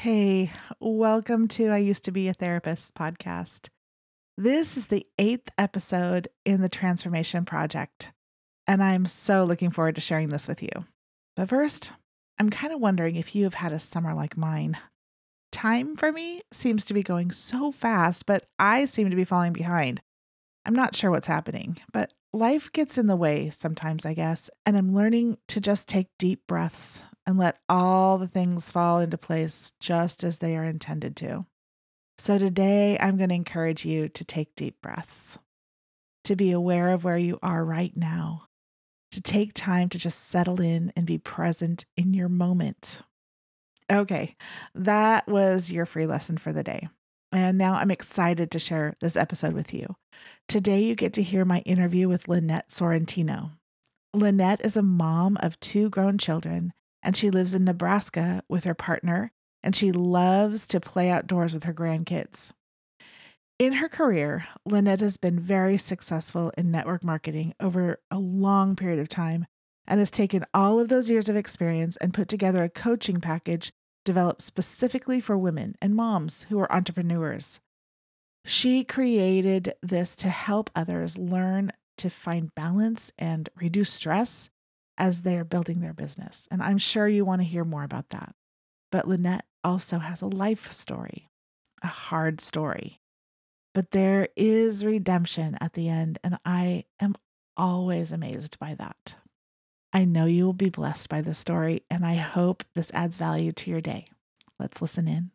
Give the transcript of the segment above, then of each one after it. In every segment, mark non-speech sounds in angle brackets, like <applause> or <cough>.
Hey, welcome to I Used to Be a Therapist podcast. This is the eighth episode in the Transformation Project, and I'm so looking forward to sharing this with you. But first, I'm kind of wondering if you have had a summer like mine. Time for me seems to be going so fast, but I seem to be falling behind. I'm not sure what's happening, but life gets in the way sometimes, I guess, and I'm learning to just take deep breaths and let all the things fall into place just as they are intended to. So today, I'm going to encourage you to take deep breaths, to be aware of where you are right now, to take time to just settle in and be present in your moment. Okay, that was your free lesson for the day. And now I'm excited to share this episode with you. Today, you get to hear my interview with Lynette Sorrentino. Lynette is a mom of two grown children, and she lives in Nebraska with her partner, and she loves to play outdoors with her grandkids. In her career, Lynette has been very successful in network marketing over a long period of time and has taken all of those years of experience and put together a coaching package developed specifically for women and moms who are entrepreneurs. She created this to help others learn to find balance and reduce stress as they're building their business. And I'm sure you want to hear more about that. But Lynette also has a life story, a hard story. But there is redemption at the end, and I am always amazed by that. I know you will be blessed by this story, and I hope this adds value to your day. Let's listen in.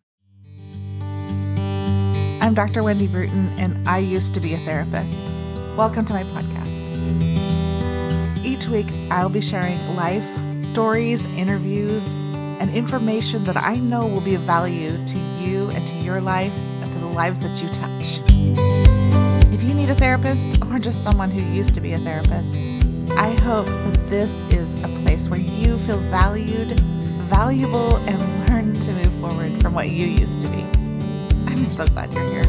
I'm Dr. Wendy Bruton, and I used to be a therapist. Welcome to my podcast. Each week, I'll be sharing life, stories, interviews, and information that I know will be of value to you and to your life and to the lives that you touch. If you need a therapist or just someone who used to be a therapist, I hope that this is a place where you feel valued, valuable, and learn to move forward from what you used to be. I'm so glad you're here.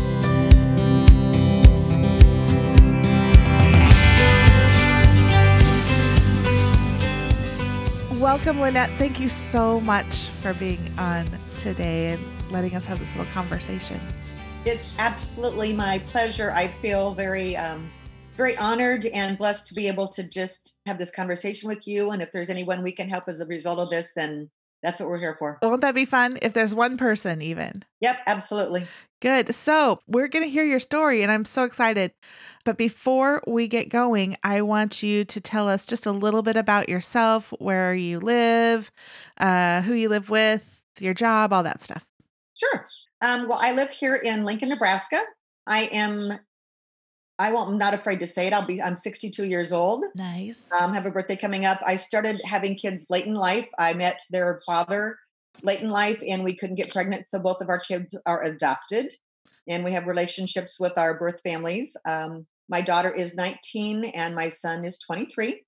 Welcome, Lynette. Thank you so much for being on today and letting us have this little conversation. It's absolutely my pleasure. I feel very, um, very honored and blessed to be able to just have this conversation with you. And if there's anyone we can help as a result of this, then that's what we're here for. Won't that be fun? If there's one person, even. Yep, absolutely. Good. So, we're going to hear your story, and I'm so excited. But before we get going, I want you to tell us just a little bit about yourself, where you live, uh, who you live with, your job, all that stuff. Sure. Um, well, I live here in Lincoln, Nebraska. I am I won't, I'm not afraid to say it. I'll be, I'm 62 years old. Nice. Um, have a birthday coming up. I started having kids late in life. I met their father late in life and we couldn't get pregnant. So both of our kids are adopted and we have relationships with our birth families. Um, my daughter is 19 and my son is 23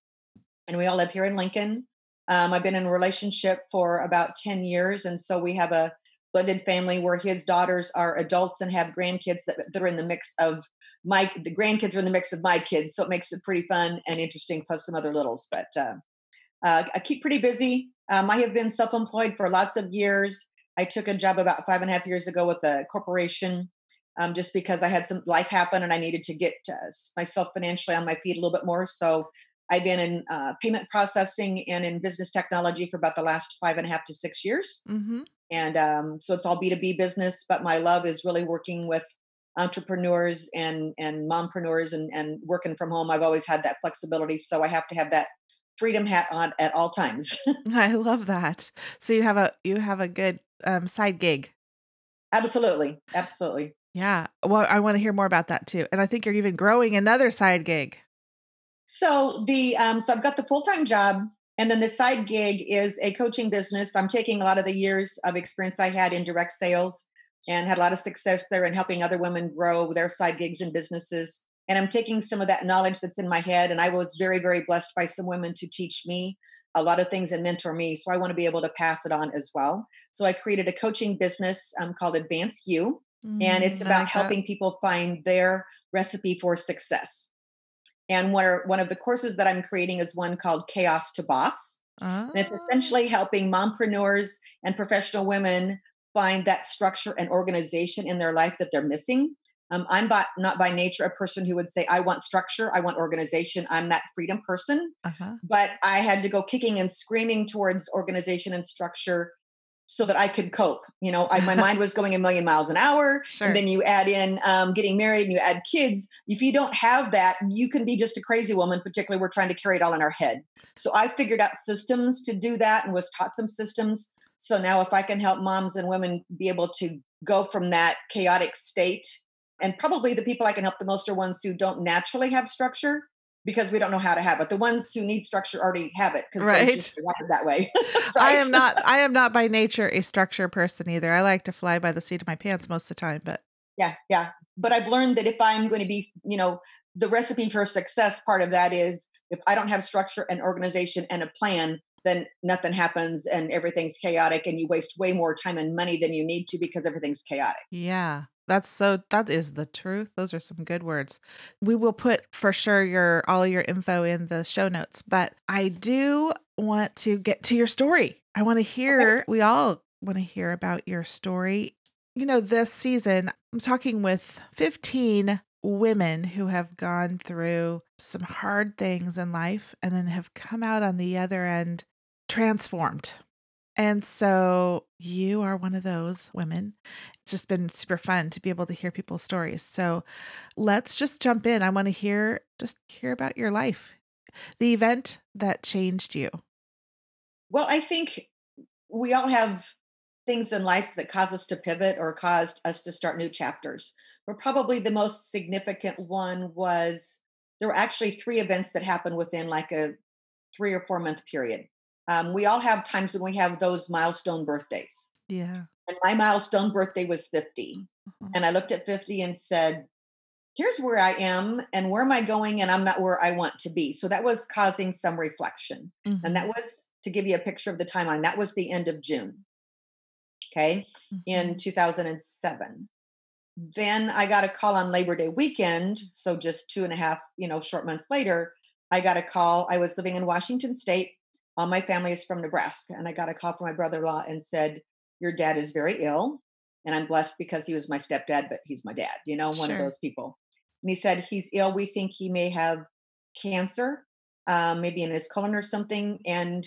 and we all live here in Lincoln. Um, I've been in a relationship for about 10 years. And so we have a blended family where his daughters are adults and have grandkids that, that are in the mix of my the grandkids are in the mix of my kids, so it makes it pretty fun and interesting. Plus some other littles, but uh, uh, I keep pretty busy. Um, I have been self-employed for lots of years. I took a job about five and a half years ago with a corporation, um, just because I had some life happen and I needed to get uh, myself financially on my feet a little bit more. So I've been in uh, payment processing and in business technology for about the last five and a half to six years. Mm-hmm. And um, so it's all B2B business, but my love is really working with entrepreneurs and and mompreneurs and and working from home i've always had that flexibility so i have to have that freedom hat on at all times. <laughs> <laughs> I love that. So you have a you have a good um, side gig. Absolutely absolutely. Yeah well i want to hear more about that too and i think you're even growing another side gig. So the um so i've got the full-time job and then the side gig is a coaching business. I'm taking a lot of the years of experience i had in direct sales and had a lot of success there and helping other women grow their side gigs and businesses. And I'm taking some of that knowledge that's in my head. And I was very, very blessed by some women to teach me a lot of things and mentor me. So I want to be able to pass it on as well. So I created a coaching business um, called Advanced You. Mm, and it's about like helping people find their recipe for success. And one, one of the courses that I'm creating is one called Chaos to Boss. And it's ah. essentially helping mompreneurs and professional women find that structure and organization in their life that they're missing. Um, I'm by, not by nature a person who would say, I want structure, I want organization. I'm that freedom person. Uh-huh. But I had to go kicking and screaming towards organization and structure so that I could cope. You know, I, my <laughs> mind was going a million miles an hour. Sure. And then you add in um, getting married and you add kids. If you don't have that, you can be just a crazy woman, particularly we're trying to carry it all in our head. So I figured out systems to do that and was taught some systems. So now if I can help moms and women be able to go from that chaotic state and probably the people I can help the most are ones who don't naturally have structure because we don't know how to have it. The ones who need structure already have it because right. they just wired that way. right? <laughs> <laughs> I am not. I am not by nature a structure person either. I like to fly by the seat of my pants most of the time. But yeah, yeah. But I've learned that if I'm going to be, you know, the recipe for success part of that is if I don't have structure and organization and a plan, then nothing happens and everything's chaotic and you waste way more time and money than you need to because everything's chaotic. Yeah. That's so that is the truth. Those are some good words. We will put for sure your all your info in the show notes, but I do want to get to your story. I want to hear okay. we all want to hear about your story. You know, this season I'm talking with 15 women who have gone through some hard things in life and then have come out on the other end transformed. And so you are one of those women. It's just been super fun to be able to hear people's stories. So let's just jump in. I want to hear just hear about your life. The event that changed you. Well, I think we all have things in life that cause us to pivot or caused us to start new chapters. But probably the most significant one was there were actually three events that happened within like a three or four month period. Um, we all have times when we have those milestone birthdays. Yeah. And my milestone birthday was 50. Uh-huh. And I looked at 50 and said, here's where I am and where am I going? And I'm not where I want to be. So that was causing some reflection. Mm-hmm. And that mm-hmm. was to give you a picture of the timeline. That was the end of June okay, mm-hmm. in 2007. Then I got a call on Labor Day weekend. So just two and a half, you know, short months later, I got a call. I was living in Washington State. All my family is from Nebraska. And I got a call from my brother in law and said, Your dad is very ill. And I'm blessed because he was my stepdad, but he's my dad, you know, one sure. of those people. And he said, He's ill. We think he may have cancer, um, maybe in his colon or something. And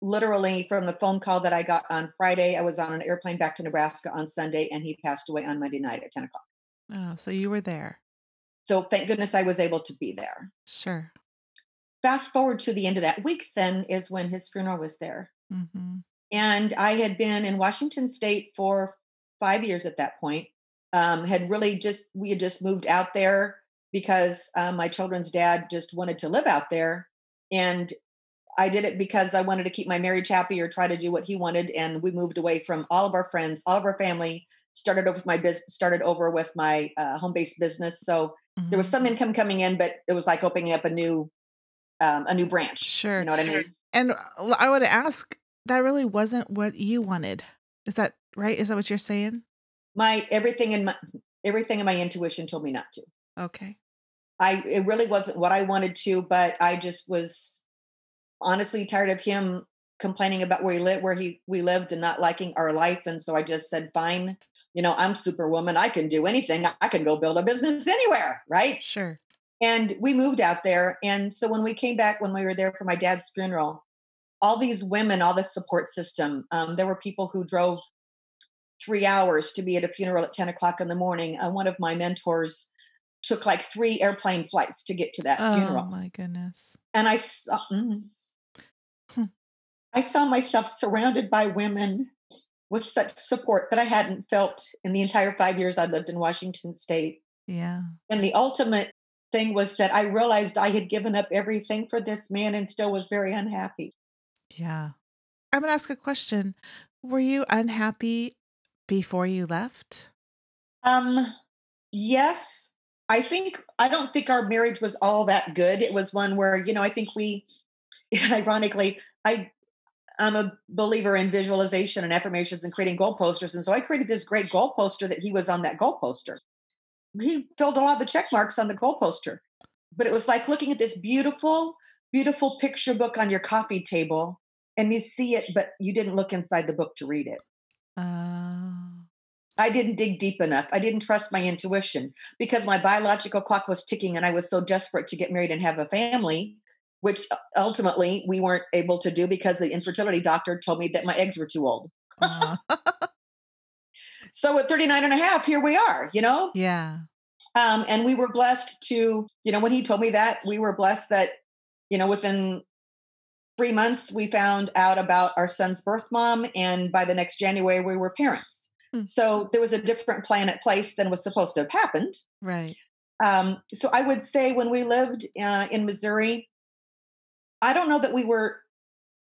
literally from the phone call that I got on Friday, I was on an airplane back to Nebraska on Sunday, and he passed away on Monday night at 10 o'clock. Oh, so you were there. So thank goodness I was able to be there. Sure. Fast forward to the end of that week, then is when his funeral was there. Mm-hmm. And I had been in Washington State for five years at that point. Um, had really just, we had just moved out there because um, my children's dad just wanted to live out there. And I did it because I wanted to keep my marriage happy or try to do what he wanted. And we moved away from all of our friends, all of our family. Started over with my business. Started over with my uh, home-based business. So mm-hmm. there was some mm-hmm. income coming in, but it was like opening up a new, um, a new branch. Sure, you know what I mean. And uh, I would ask. That really wasn't what you wanted. Is that right? Is that what you're saying? My everything in my everything in my intuition told me not to. Okay. I it really wasn't what I wanted to, but I just was honestly tired of him complaining about where he lived where he we lived and not liking our life and so i just said fine you know i'm superwoman i can do anything i can go build a business anywhere right? Sure. And we moved out there and so when we came back when we were there for my dad's funeral all these women all this support system um, there were people who drove three hours to be at a funeral at 10 o'clock in the morning uh, one of my mentors took like three airplane flights to get to that oh, funeral. oh my goodness. And i saw mm, I saw myself surrounded by women with such support that I hadn't felt in the entire five years I lived in Washington State. Yeah. And the ultimate thing was that I realized I had given up everything for this man and still was very unhappy. Yeah. I'm going to ask a question. Were you unhappy before you left? Um, yes. I think, I don't think our marriage was all that good. It was one where, you know, I think we, <laughs> ironically, I I'm a believer in visualization and affirmations and creating goal posters. And so I created this great goal poster that he was on that goal poster. He filled a lot of the check marks on the goal poster. But it was like looking at this beautiful, beautiful picture book on your coffee table and you see it, but you didn't look inside the book to read it. Oh. I didn't dig deep enough. I didn't trust my intuition because my biological clock was ticking and I was so desperate to get married and have a family, which uh, ultimately we weren't able to do because the infertility doctor told me that my eggs were too old. Aw. <laughs> So at 39 and a half, here we are, you know? yeah. Um, and we were blessed to, you know, when he told me that, we were blessed that, you know, within three months, we found out about our son's birth mom. And by the next January, we were parents. Hmm. So there was a different plan at place than was supposed to have happened. Right. Um, so I would say when we lived uh, in Missouri, I don't know that we were,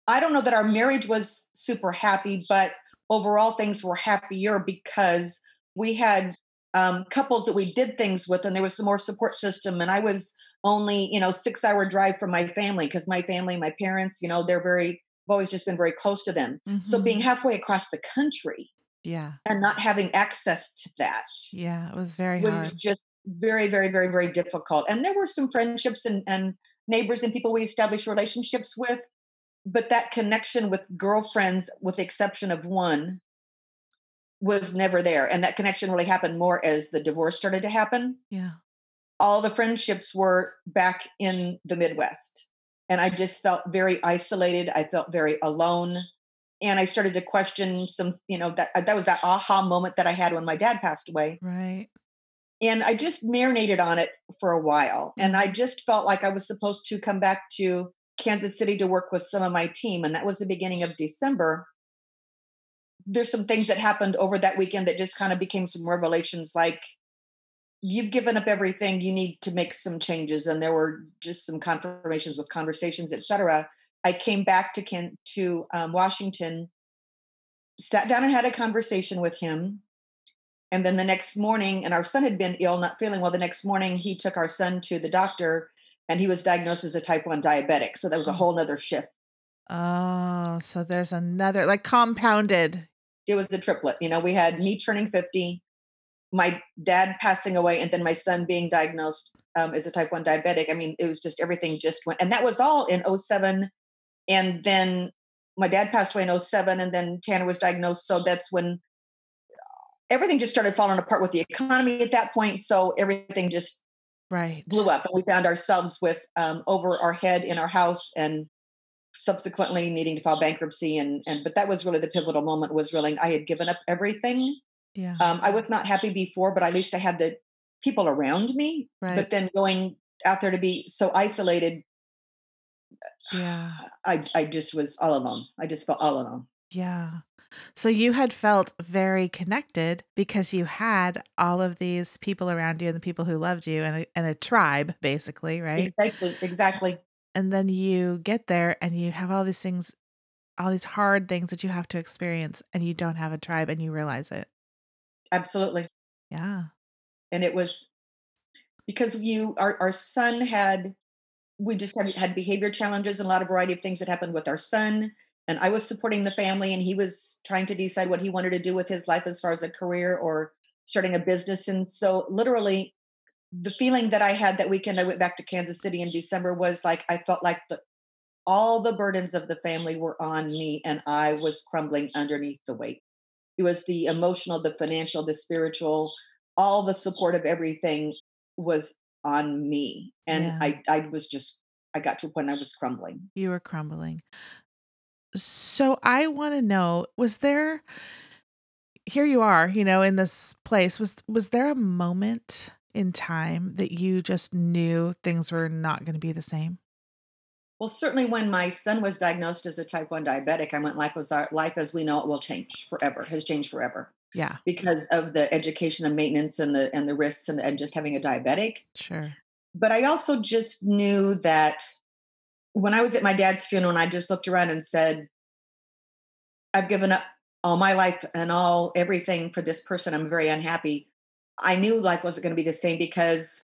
I don't know that our marriage was super happy, but overall things were happier because we had um, couples that we did things with and there was some more support system. And I was only, you know, six hour drive from my family because my family, my parents, you know, they're very, I've always just been very close to them. So Mhm. being halfway across the country yeah. and not having access to that Yeah. It was very hard. It was hard. just very, very, very, very difficult. And there were some friendships and, and neighbors and people we established relationships with, but that connection with girlfriends, with the exception of one, was never there. And that connection really happened more as the divorce started to happen. Yeah. All the friendships were back in the Midwest. And I just felt very isolated. I felt very alone. And I started to question some, you know, that that was that aha moment that I had when my dad passed away Right. And I just marinated on it for a while. And Mm-hmm. I just felt like I was supposed to come back to Kansas City to work with some of my team. And that was the beginning of December. There's some things that happened over that weekend that just kind of became some revelations like, you've given up everything, you need to make some changes. And there were just some confirmations with conversations, etc. I came back to, Ken, to um, Washington, sat down and had a conversation with him and then the next morning, and our son had been ill, not feeling well. The next morning, he took our son to the doctor and he was diagnosed as a type 1 diabetic. So that was a Oh. whole nother shift. Oh, so there's another like compounded. It was the triplet. You know, we had me turning 50, my dad passing away, and then my son being diagnosed um, as a type 1 diabetic. I mean, it was just everything just went. And that was all in 07. And then my dad passed away in 07, and then Tanner was diagnosed. So that's when everything just started falling apart with the economy at that point. So everything just Right. blew up and we found ourselves with um, over our head in our house and subsequently needing to file bankruptcy and and but that was really the pivotal moment was really i had given up everything Yeah. um, i was not happy before but at least i had the people around me Right. but then going out there to be so isolated yeah. i i just was all alone i just felt all alone Yeah. So you had felt very connected because you had all of these people around you and the people who loved you and a, and a tribe, basically, right? exactly exactly And then you get there and you have all these things, all these hard things that you have to experience, and you don't have a tribe and you realize it. absolutely Yeah. and it was because you our, our son had we just had, had behavior challenges and a lot of variety of things that happened with our son and i was supporting the family and he was trying to decide what he wanted to do with his life as far as a career or starting a business and so literally the feeling that i had that weekend i went back to kansas city in december was like i felt like the all the burdens of the family were on me and i was crumbling underneath the weight it was the emotional the financial the spiritual all the support of everything was on me and Yeah. i i was just i got to a point i was crumbling You were crumbling. So I want to know was there here you are, you know, in this place was was there a moment in time that you just knew things were not going to be the same? well certainly when my son was diagnosed as a type 1 diabetic i went life was our life as we know it will change forever has changed forever Yeah, because of the education and maintenance and the and the risks and, and just having a diabetic sure. but I also just knew that when I was at my dad's funeral and I just looked around and said, I've given up all my life and all everything for this person. I'm very unhappy. I knew life wasn't going to be the same because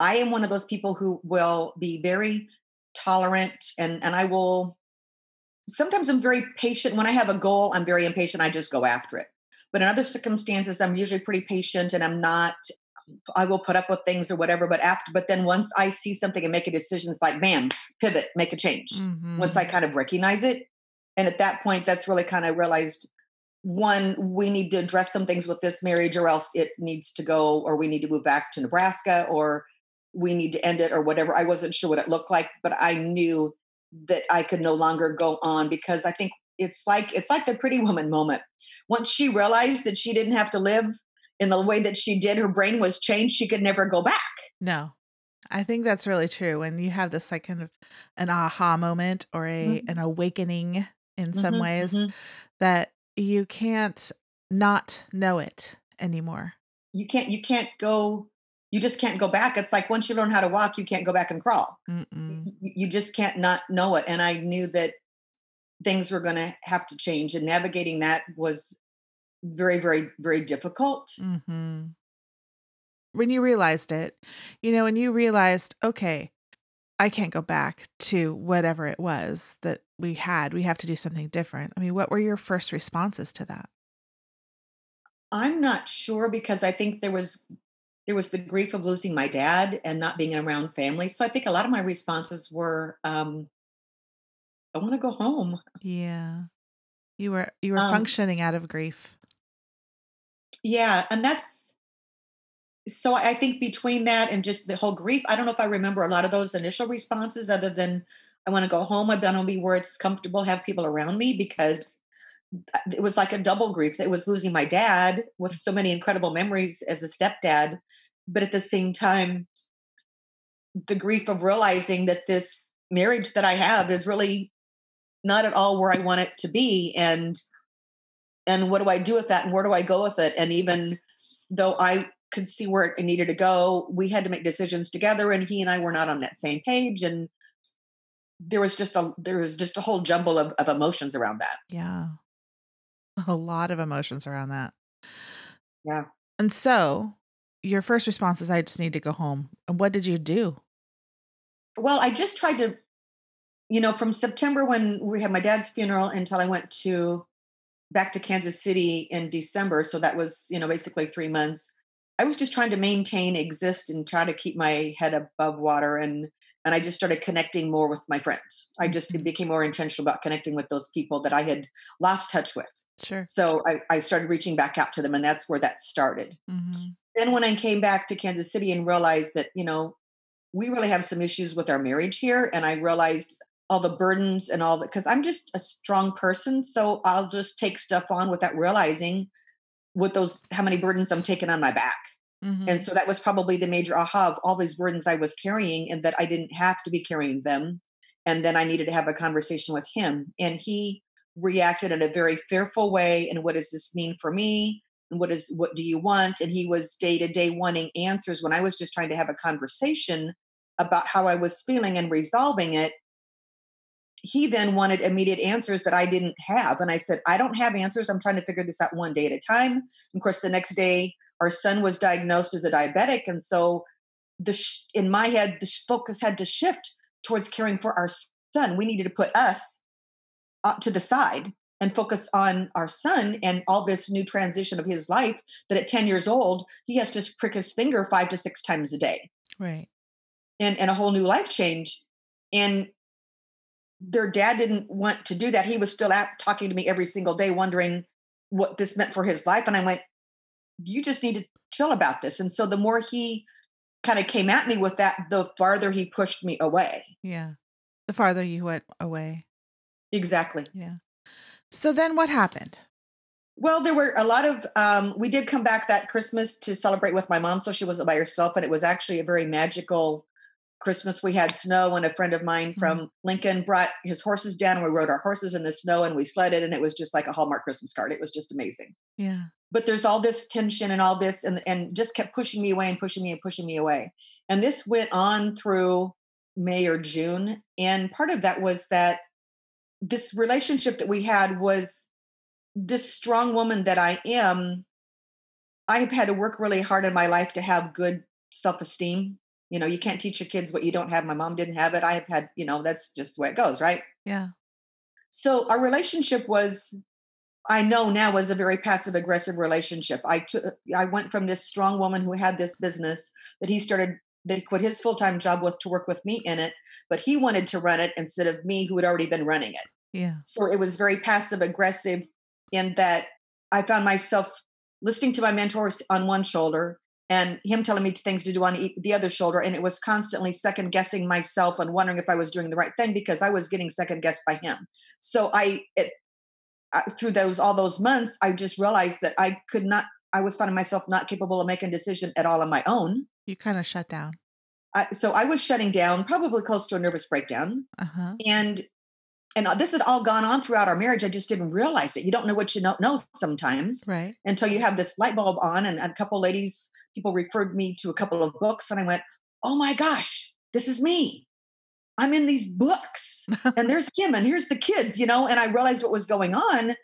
I am one of those people who will be very tolerant and and I will sometimes I'm very patient. When I have a goal, I'm very impatient. I just go after it. But in other circumstances, I'm usually pretty patient and I'm not I will put up with things or whatever. But after, but then once I see something and make a decision, it's like, bam, pivot, make a change. Mhm. Once I kind of recognize it. And at that point, that's really kind of realized one, we need to address some things with this marriage, or else it needs to go, or we need to move back to Nebraska, or we need to end it, or whatever. I wasn't sure what it looked like, but I knew that I could no longer go on because I think it's like it's like the pretty woman moment. Once she realized that she didn't have to live in the way that she did, her brain was changed. She could never go back. No. I think that's really true. When you have this like kind of an aha moment or a Mhm. an awakening in some Mhm, ways mhm. that you can't not know it anymore. You can't you can't go you just can't go back. It's like once you learn how to walk, you can't go back and crawl. Y- You just can't not know it. And I knew that things were going to have to change, and navigating that was very, very, very difficult. hmm When you realized it, you know, when you realized, okay, I can't go back to whatever it was that we had. We have to do something different. I mean, what were your first responses to that? I'm not sure because I think there was there was the grief of losing my dad and not being around family. So I think a lot of my responses were, um, I want to go home. Yeah. You were you were Um, functioning out of grief. Yeah, and that's so I think between that and just the whole grief, I don't know if I remember a lot of those initial responses other than I want to go home. I've done to be where it's comfortable, have people around me because it was like a double grief. It was losing my dad with so many incredible memories as a stepdad, but at the same time, the grief of realizing that this marriage that I have is really not at all where I want it to be. And and what do I do with that and where do I go with it? And even though I could see where it needed to go, we had to make decisions together and he and I were not on that same page. And there was just a there was just a whole jumble of, of emotions around that. Yeah. A lot of emotions around that. Yeah. And so, your first response is I just need to go home. And what did you do? Well, I just tried to, you know, from September when we had my dad's funeral until I went to back to Kansas City in December. So that was, you know, basically three months. I was just trying to maintain, exist, and try to keep my head above water. And and I just started connecting more with my friends. I just Mhm. became more intentional about connecting with those people that I had lost touch with. Sure. So I, I started reaching back out to them, and that's where that started. hmm Then when I came back to Kansas City and realized that, you know, we really have some issues with our marriage here, and I realized all the burdens and all that because I'm just a strong person, so I'll just take stuff on without realizing what those how many burdens I'm taking on my back. hmm And so that was probably the major aha of all these burdens I was carrying and that I didn't have to be carrying them. And then I needed to have a conversation with him. And he reacted in a very fearful way. And what does this mean for me? And what is what do you want? And he was day to day wanting answers when I was just trying to have a conversation about how I was feeling and resolving it. He then wanted immediate answers that I didn't have. And I said, I don't have answers. I'm trying to figure this out one day at a time. And of course, the next day our son was diagnosed as a diabetic and so the sh- in my head the sh- focus had to shift towards caring for our son we needed to put us uh, to the side and focus on our son and all this new transition of his life that at 10 years old he has to prick his finger five to six times a day Right. and, and a whole new life change and their dad didn't want to do that he was still out talking to me every single day wondering what this meant for his life and i went you just need to chill about this. And so the more he kind of came at me with that, the farther he pushed me away. Yeah. The farther you went away. Exactly. Yeah. So then what happened? Well, there were a lot of, um, we did come back that Christmas to celebrate with my mom. So she wasn't by herself. And it was actually a very magical Christmas. We had snow, and a friend of mine mm-hmm. from Lincoln brought his horses down, and we rode our horses in the snow and we sledded. And it was just like a Hallmark Christmas card. It was just amazing. Yeah. but there's all this tension and all this and and just kept pushing me away and pushing me and pushing me away and this went on through may or june and part of that was that this relationship that we had was this strong woman that i am i've had to work really hard in my life to have good self-esteem you know you can't teach your kids what you don't have my mom didn't have it i've had you know that's just the way it goes right Yeah. so our relationship was I know now was a very passive aggressive relationship. I took I went from this strong woman who had this business that he started that he quit his full-time job with to work with me in it, but he wanted to run it instead of me who had already been running it. Yeah. So it was very passive aggressive in that I found myself listening to my mentors on one shoulder and him telling me things to do on the other shoulder and it was constantly second guessing myself and wondering if i was doing the right thing because i was getting second guessed by him. So i it, through those all those months i just realized that i could not i was finding myself not capable of making a decision at all on my own. You kind of shut down. I, so i was shutting down probably close to a nervous breakdown. Uh-huh. and and uh, this had all gone on throughout our marriage. I just didn't realize it. You don't know what you don't know sometimes, right? Until you have this light bulb on. And a couple ladies, people referred me to a couple of books, and I went, "Oh my gosh, this is me! I'm in these books, and <laughs> there's Kim, and here's the kids, you know." And I realized what was going on.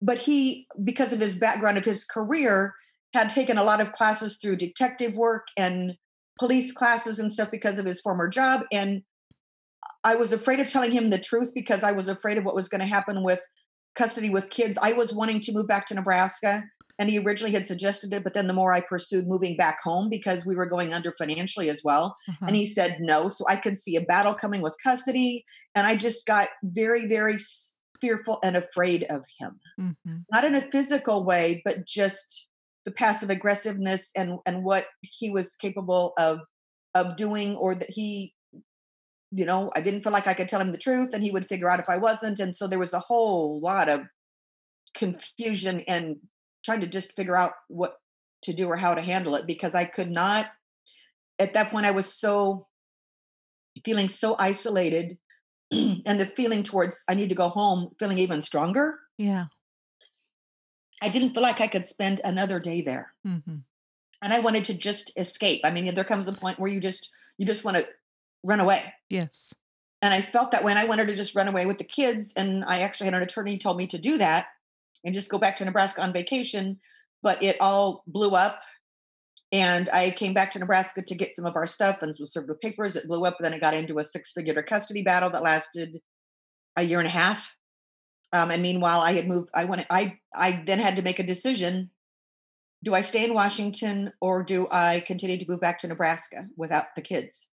But he, because of his background of his career, had taken a lot of classes through detective work and police classes and stuff because of his former job, and I was afraid of telling him the truth because I was afraid of what was going to happen with custody with kids. I was wanting to move back to Nebraska and he originally had suggested it but then the more i pursued moving back home because we were going under financially as well uh-huh. and he said no so i could see a battle coming with custody and i just got very very fearful and afraid of him mm-hmm. not in a physical way but just the passive aggressiveness and and what he was capable of of doing or that he you know, I didn't feel like I could tell him the truth and he would figure out if I wasn't. And so there was a whole lot of confusion and trying to just figure out what to do or how to handle it because I could not, at that point, I was so feeling so isolated <clears throat> and the feeling towards I need to go home feeling even stronger. Yeah. I didn't feel like I could spend another day there. Mm-hmm. And I wanted to just escape. I mean, there comes a point where you just you just want to run away. Yes. And I felt that when I wanted to just run away with the kids. And I actually had an attorney told me to do that and just go back to Nebraska on vacation. But it all blew up. And I came back to Nebraska to get some of our stuff and was served with papers. It blew up. Then I got into a six figure custody battle that lasted a year and a half. Um, and meanwhile, I had moved. I went. I I then had to make a decision: Do I stay in Washington or do I continue to move back to Nebraska without the kids?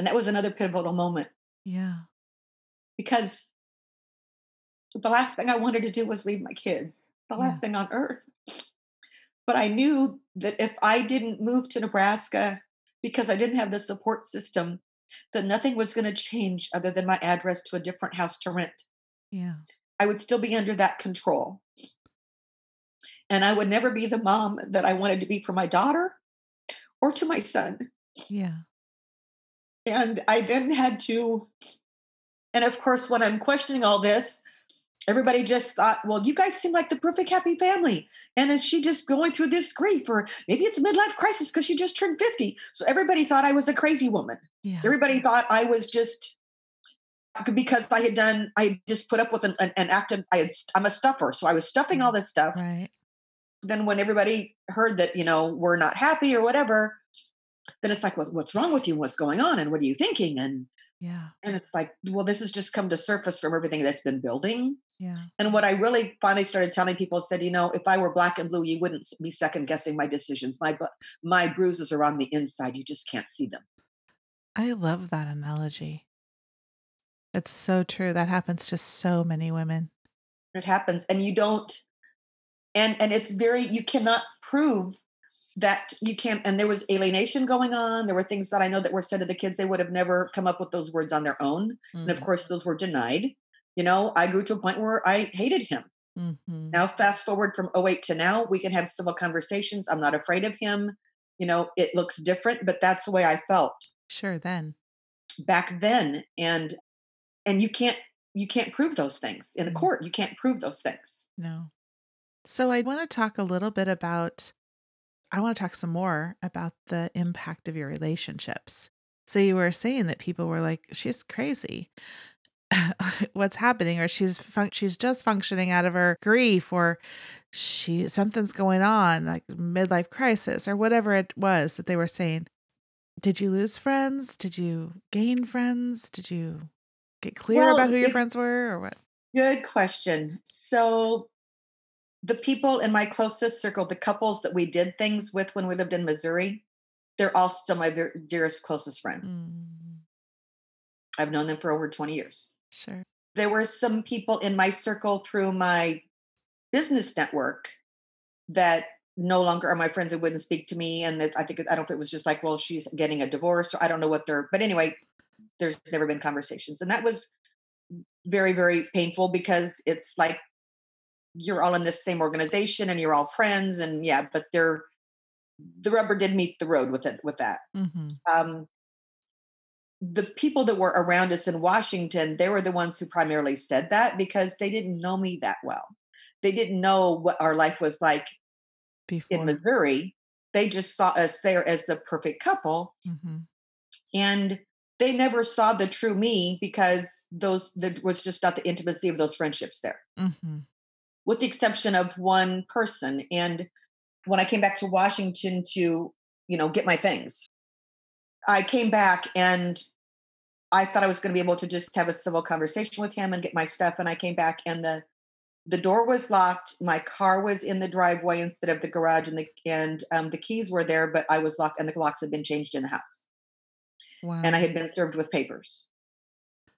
And that was another pivotal moment. Yeah. Because the last thing I wanted to do was leave my kids, the yeah. last thing on earth. But I knew that if I didn't move to Nebraska because I didn't have the support system, that nothing was going to change other than my address to a different house to rent. Yeah. I would still be under that control. And I would never be the mom that I wanted to be for my daughter or to my son. Yeah. And I then had to, and of course, when I'm questioning all this, everybody just thought, well, you guys seem like the perfect happy family. And is she just going through this grief? Or maybe it's a midlife crisis because she just turned 50. So everybody thought I was a crazy woman. Yeah. Everybody thought I was just because I had done, I had just put up with an, an, an acted, I had, I'm a stuffer. So I was stuffing mm, all this stuff. Right. Then when everybody heard that, you know, we're not happy or whatever, then it's like, well, what's wrong with you? What's going on? And what are you thinking? And yeah. And it's like, well, this has just come to surface from everything that's been building. Yeah. And what I really finally started telling people said, you know, if I were black and blue, you wouldn't be second guessing my decisions. My my bruises are on the inside. You just can't see them. I love that analogy. It's so true. That happens to so many women. It happens and you don't and and it's very you cannot prove that you can't and there was alienation going on. There were things that i know that were said to the kids they would have never come up with those words on their own. Mm-hmm. and of mm-hmm. course those were denied. You know i grew to a point where i hated him. Mm-hmm. now fast forward from 08 to now we can have civil conversations. I'm not afraid of him. You know it looks different but that's the way i felt. Sure then. Back then and and you can't you can't prove those things in a mm-hmm. court. You can't prove those things. No. So i want to talk a little bit about I want to talk some more about the impact of your relationships. So you were saying that people were like, "She's crazy. <laughs> What's happening?" Or she's fun- she's just functioning out of her grief, or she something's going on, like midlife crisis, or whatever it was that they were saying. Did you lose friends? Did you gain friends? Did you get clear well, about who your friends were, or what? Good question. So the people in my closest circle, the couples that we did things with when we lived in Missouri, they're all still my very dearest, closest friends. Mm. I've known them for over 20 years. Sure. There were some people in my circle through my business network that no longer are my friends and wouldn't speak to me. And that I think, I don't know if it was just like, well, she's getting a divorce or I don't know what they're, but anyway, there's never been conversations. And that was very, very painful because it's like you're all in this same organization and you're all friends. And yeah, but they're, the rubber did meet the road with it, with that. Mm-hmm. Um, the people that were around us in Washington, they were the ones who primarily said that because they didn't know me that well. They didn't know what our life was like Before. in Missouri. They just saw us there as the perfect couple. Mm-hmm. And they never saw the true me because those there was just not the intimacy of those friendships there, Mm-hmm. With the exception of one person. And when I came back to Washington to, you know, get my things, I came back and I thought I was going to be able to just have a civil conversation with him and get my stuff. And I came back and the the door was locked. My car was in the driveway instead of the garage, and the and um, the keys were there, but I was locked, and the locks had been changed in the house, Wow. and I had been served with papers.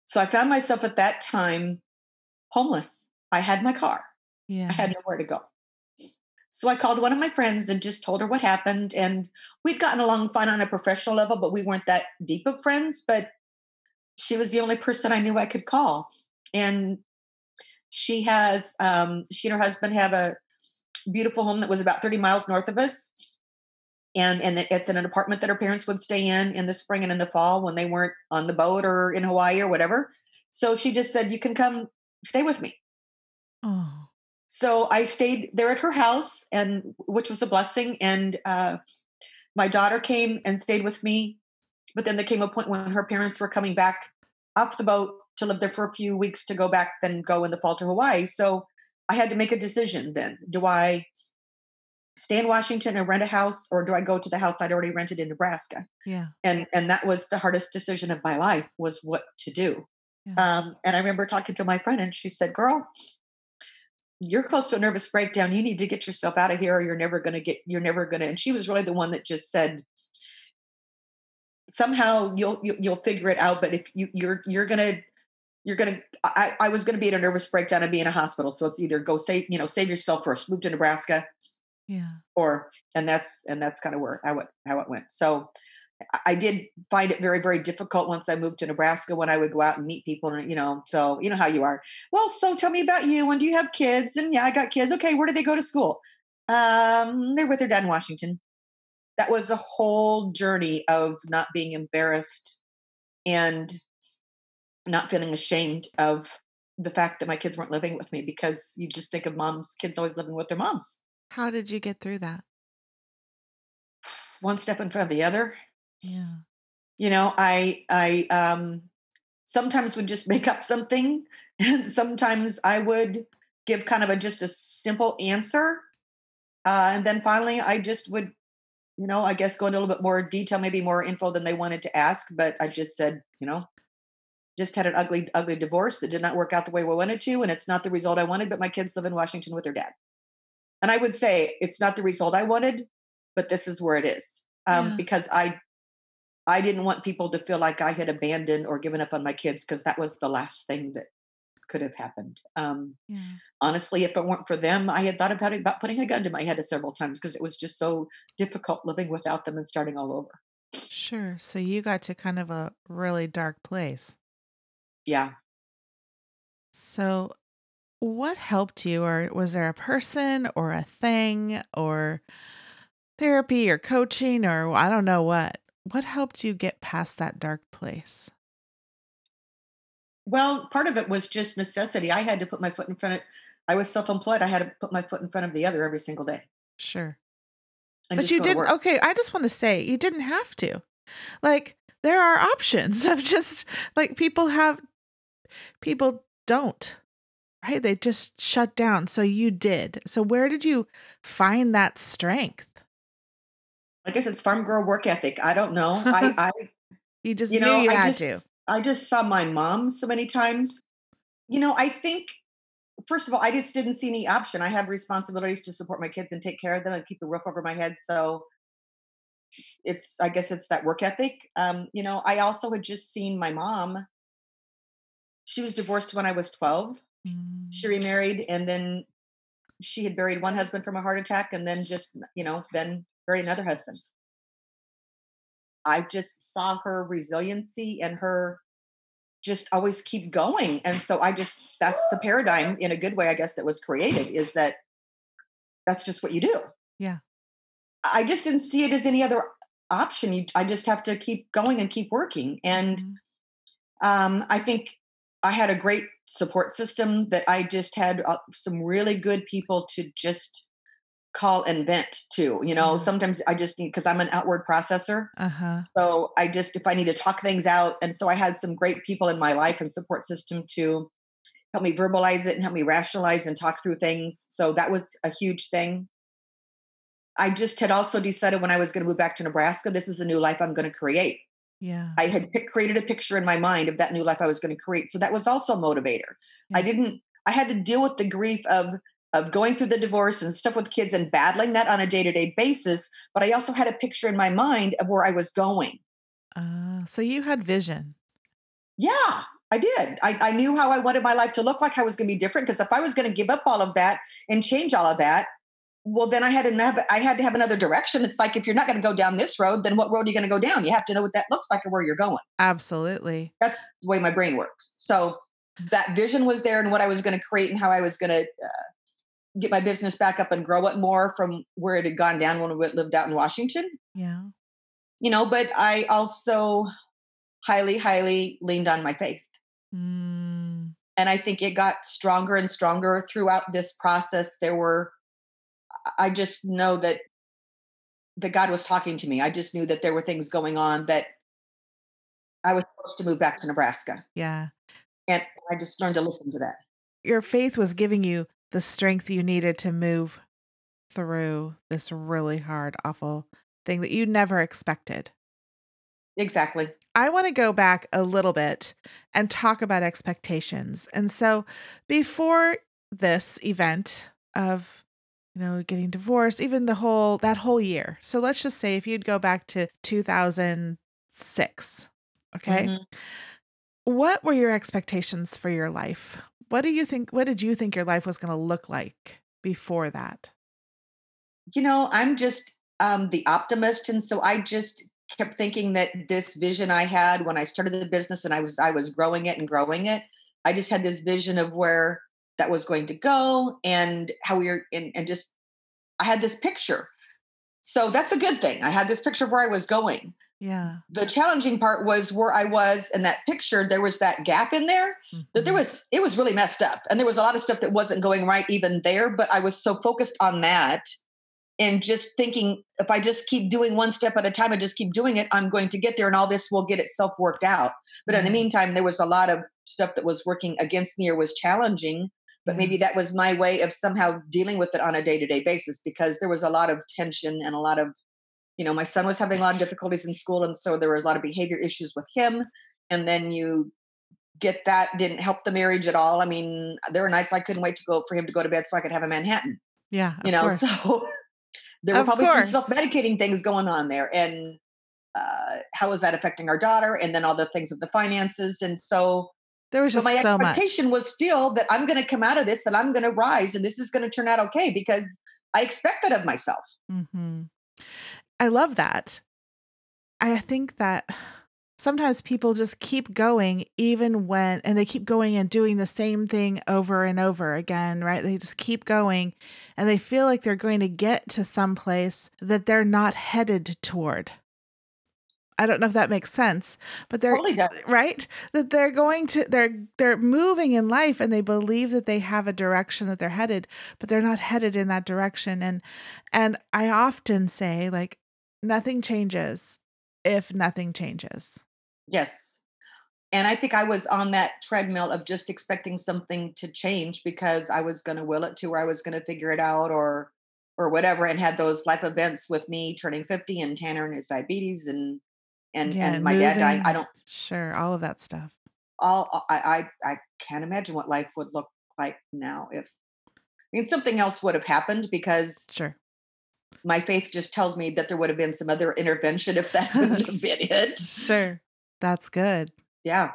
So I found myself at that time homeless. I had my car. Yeah. I had nowhere to go. So I called one of my friends and just told her what happened. And we'd gotten along fine on a professional level, but we weren't that deep of friends. But she was the only person I knew I could call. And she has, um, she and her husband have a beautiful home that was about 30 miles north of us. And, and it's in an apartment that her parents would stay in in the spring and in the fall when they weren't on the boat or in Hawaii or whatever. So she just said, You can come stay with me. oh. So I stayed there at her house, and which was a blessing. And uh, my daughter came and stayed with me. But then there came a point when her parents were coming back off the boat to live there for a few weeks to go back, then go in the fall to Hawaii. So I had to make a decision. Then do I stay in Washington and rent a house, or do I go to the house I'd already rented in Nebraska? Yeah. And and that was the hardest decision of my life was what to do. Yeah. Um, and I remember talking to my friend, and she said, "Girl, you're close to a nervous breakdown. You need to get yourself out of here, or you're never going to get. You're never going to." And she was really the one that just said, "Somehow you'll you, you'll figure it out." But if you you're you're gonna you're gonna I, I was gonna be in a nervous breakdown and be in a hospital. So it's either go save you know save yourself first, move to Nebraska, yeah. or and that's and that's kind of where how it how it went. So I- did find it very very difficult once I moved to Nebraska when I would go out and meet people and you know so you know how you are. Well, so tell me about you. When do you have kids? And yeah, I got kids. Okay, where do they go to school? Um, they're with their dad in Washington. That was a whole journey of not being embarrassed and not feeling ashamed of the fact that my kids weren't living with me because you just think of moms, kids always living with their moms. How did you get through that? One step in front of the other. Yeah. you know i i um sometimes would just <laughs> make up something and sometimes i would give kind of a just a simple answer uh, and then finally i just would you know i guess go into a little bit more detail maybe more info than they wanted to ask but i just said you know just had an ugly ugly divorce that did not work out the way we wanted to and it's not the result i wanted but my kids live in washington with their dad and i would say it's not the result i wanted but this is where it is um, Yeah. because i I didn't want people to feel like I had abandoned or given up on my kids because that was the last thing that could have happened. Um, Yeah. honestly, if it weren't for them, I had thought about, about putting a gun to my head several times because it was just so difficult living without them and starting all over. Sure. So you got to kind of a really dark place. Yeah. So what helped you or was there a person or a thing or therapy or coaching or I don't know what? What helped you get past that dark place? Well, part of it was just necessity. I had to put my foot in front of. I was self-employed. I had to put my foot in front of the other every single day. Sure. But you didn't okay, I just want to say you didn't have to. Like there are options <laughs> of just like people have people don't. Right? They just shut down. So you did. So where did you find that strength? I guess it's farm girl work ethic. I don't know. <laughs> I, I You just you know, you I had just to. I just saw my mom so many times. You know, I think first of all, I just didn't see any option. I have responsibilities to support my kids and take care of them and keep the roof over my head. So it's I guess it's that work ethic. Um, you know, I also had just seen my mom. She was divorced when I was 12. She Mm, remarried and then she had buried one husband from a heart attack and then just, you know, then buried another husband. I just saw her resiliency and her just always keep going. And so I just, that's the paradigm in a good way, I guess, that was created is that that's just what you do. Yeah. I just didn't see it as any other option. You, I just have to keep going and keep working. And Mhm. um, I think I had a great support system that I just had uh, some really good people to just call and vent to. You know, Yeah. sometimes I just need, because I'm an outward processor. Uh-huh. So I just, if I need to talk things out, and so I had some great people in my life and support system to help me verbalize it and help me rationalize and talk through things. So that was a huge thing. I just had also decided when I was going to move back to Nebraska, this is a new life I'm going to create. Yeah. I had pick, created a picture in my mind of that new life I was going to create. So that was also a motivator. I didn't, I had to deal with the grief of, of going through the divorce and stuff with kids and battling that on a day to day basis. But I also had a picture in my mind of where I was going. Uh, so you had vision. Yeah, I did. I, I knew how I wanted my life to look like, how it was going to be different. Because if I was going to give up all of that and change all of that, well, then I had to have I had to have another direction. It's like if you're not going to go down this road, then what road are you going to go down? You have to know what that looks like and where you're going. Absolutely. That's the way my brain works. So that vision was there, and what I was going to create and how I was going to uh, get my business back up and grow it more from where it had gone down when we lived out in Washington. Yeah. You know, but I also highly, highly leaned on my faith. Mm, and I think it got stronger and stronger throughout this process. There were, I just know that that God was talking to me. I just knew that there were things going on that I was supposed to move back to Nebraska, yeah. and I just learned to listen to that. Your faith was giving you the strength you needed to move through this really hard, awful thing that you never expected. Exactly. I want to go back a little bit and talk about expectations. And so before this event of you know getting divorced, even the whole that whole year. So let's just say if you'd go back to 2006, okay? Mhm. What were your expectations for your life? What do you think what did you think your life was going to look like before that? You know, I'm just um, the optimist, and so I just kept thinking that this vision I had when I started the business and I was I was growing it and growing it. I just had this vision of where that was going to go and how we were and, and just I had this picture. So that's a good thing. I had this picture of where I was going. Yeah. The challenging part was where I was in that picture, there was that gap in there that there Mhm. was it was really messed up. And there was a lot of stuff that wasn't going right even there, but I was so focused on that and just thinking if I just keep doing one step at a time and just keep doing it, I'm going to get there and all this will get itself worked out. But in the meantime, there was a lot of stuff that was working against me or was challenging. But Yeah. maybe that was my way of somehow dealing with it on a day to day basis because there was a lot of tension and a lot of, you know, my son was having a lot of difficulties in school. And so there was a lot of behavior issues with him. And then you get that didn't help the marriage at all. I mean, there were nights I couldn't wait to go for him to go to bed so I could have a Manhattan Yeah. you know <laughs> course. so there were Of probably course. some self-medicating things going on there and uh, how was that affecting our daughter and then all the things of the finances and so there was just my so much. expectation was still that i'm going to come out of this and i'm going to rise and this is going to turn out okay because i expect that of myself hmm I love that. I think that sometimes people just keep going even when, and they keep going and doing the same thing over and over again, right? They just keep going and they feel like they're going to get to some place that they're not headed toward. I don't know if that makes sense, but they're right that they're going to they're they're moving in life and they believe that they have a direction that they're headed but they're not headed in that direction and and i often say like nothing changes if nothing changes. Yes. And i think i was on that treadmill of just expecting something to change because i was going to will it to where i was going to figure it out or or whatever and had those life events with me turning 50 and tanner and his diabetes and and Yeah, and my dad dying. I don't sure all of that stuff. All I, I I can't imagine what life would look like now if I mean something else would have happened because sure my faith just tells me that there would have been some other intervention if that wouldn't have been <laughs> it. sure that's good Yeah.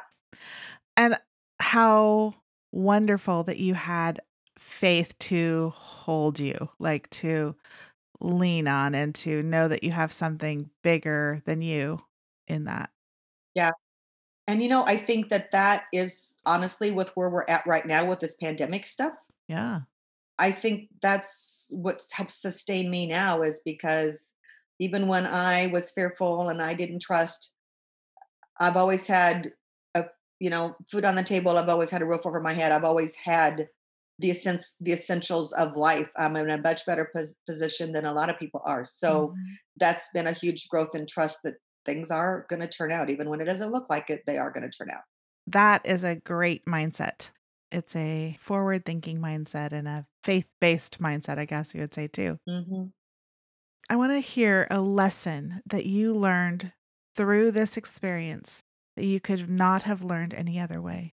and how wonderful that you had faith to hold you, like to lean on and to know that you have something bigger than you in that. Yeah. And you know, I think that that is honestly with where we're at right now with this pandemic stuff. Yeah. I think that's what's helped sustain me now is because even when I was fearful and I didn't trust, I've always had a you know food on the table. I've always had a roof over my head. I've always had the essence the essentials of life. I'm in a much better pos- position than a lot of people are. So Mhm. that's been a huge growth in trust that things are going to turn out, even when it doesn't look like it. They are going to turn out. That is a great mindset. It's a forward thinking mindset and a faith based mindset, I guess you would say too. hmm I want to hear a lesson that you learned through this experience that you could not have learned any other way.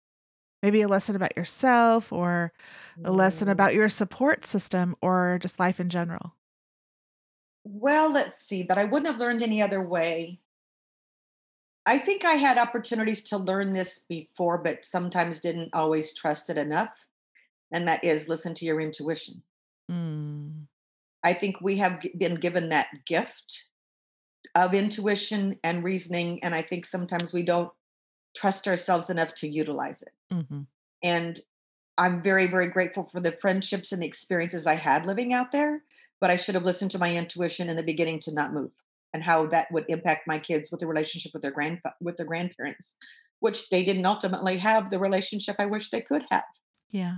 Maybe a lesson about yourself or a lesson about your support system or just life in general. Well, let's see that I wouldn't have learned any other way. I think I had opportunities to learn this before, but sometimes didn't always trust it enough. And that is listen to your intuition. Mm, I think we have been given that gift of intuition and reasoning. And I think sometimes we don't trust ourselves enough to utilize it. mhm. And I'm very, very grateful for the friendships and the experiences I had living out there. But I should have listened to my intuition in the beginning to not move and how that would impact my kids with the relationship with their grand with their grandparents, which they didn't ultimately have the relationship I wish they could have. Yeah.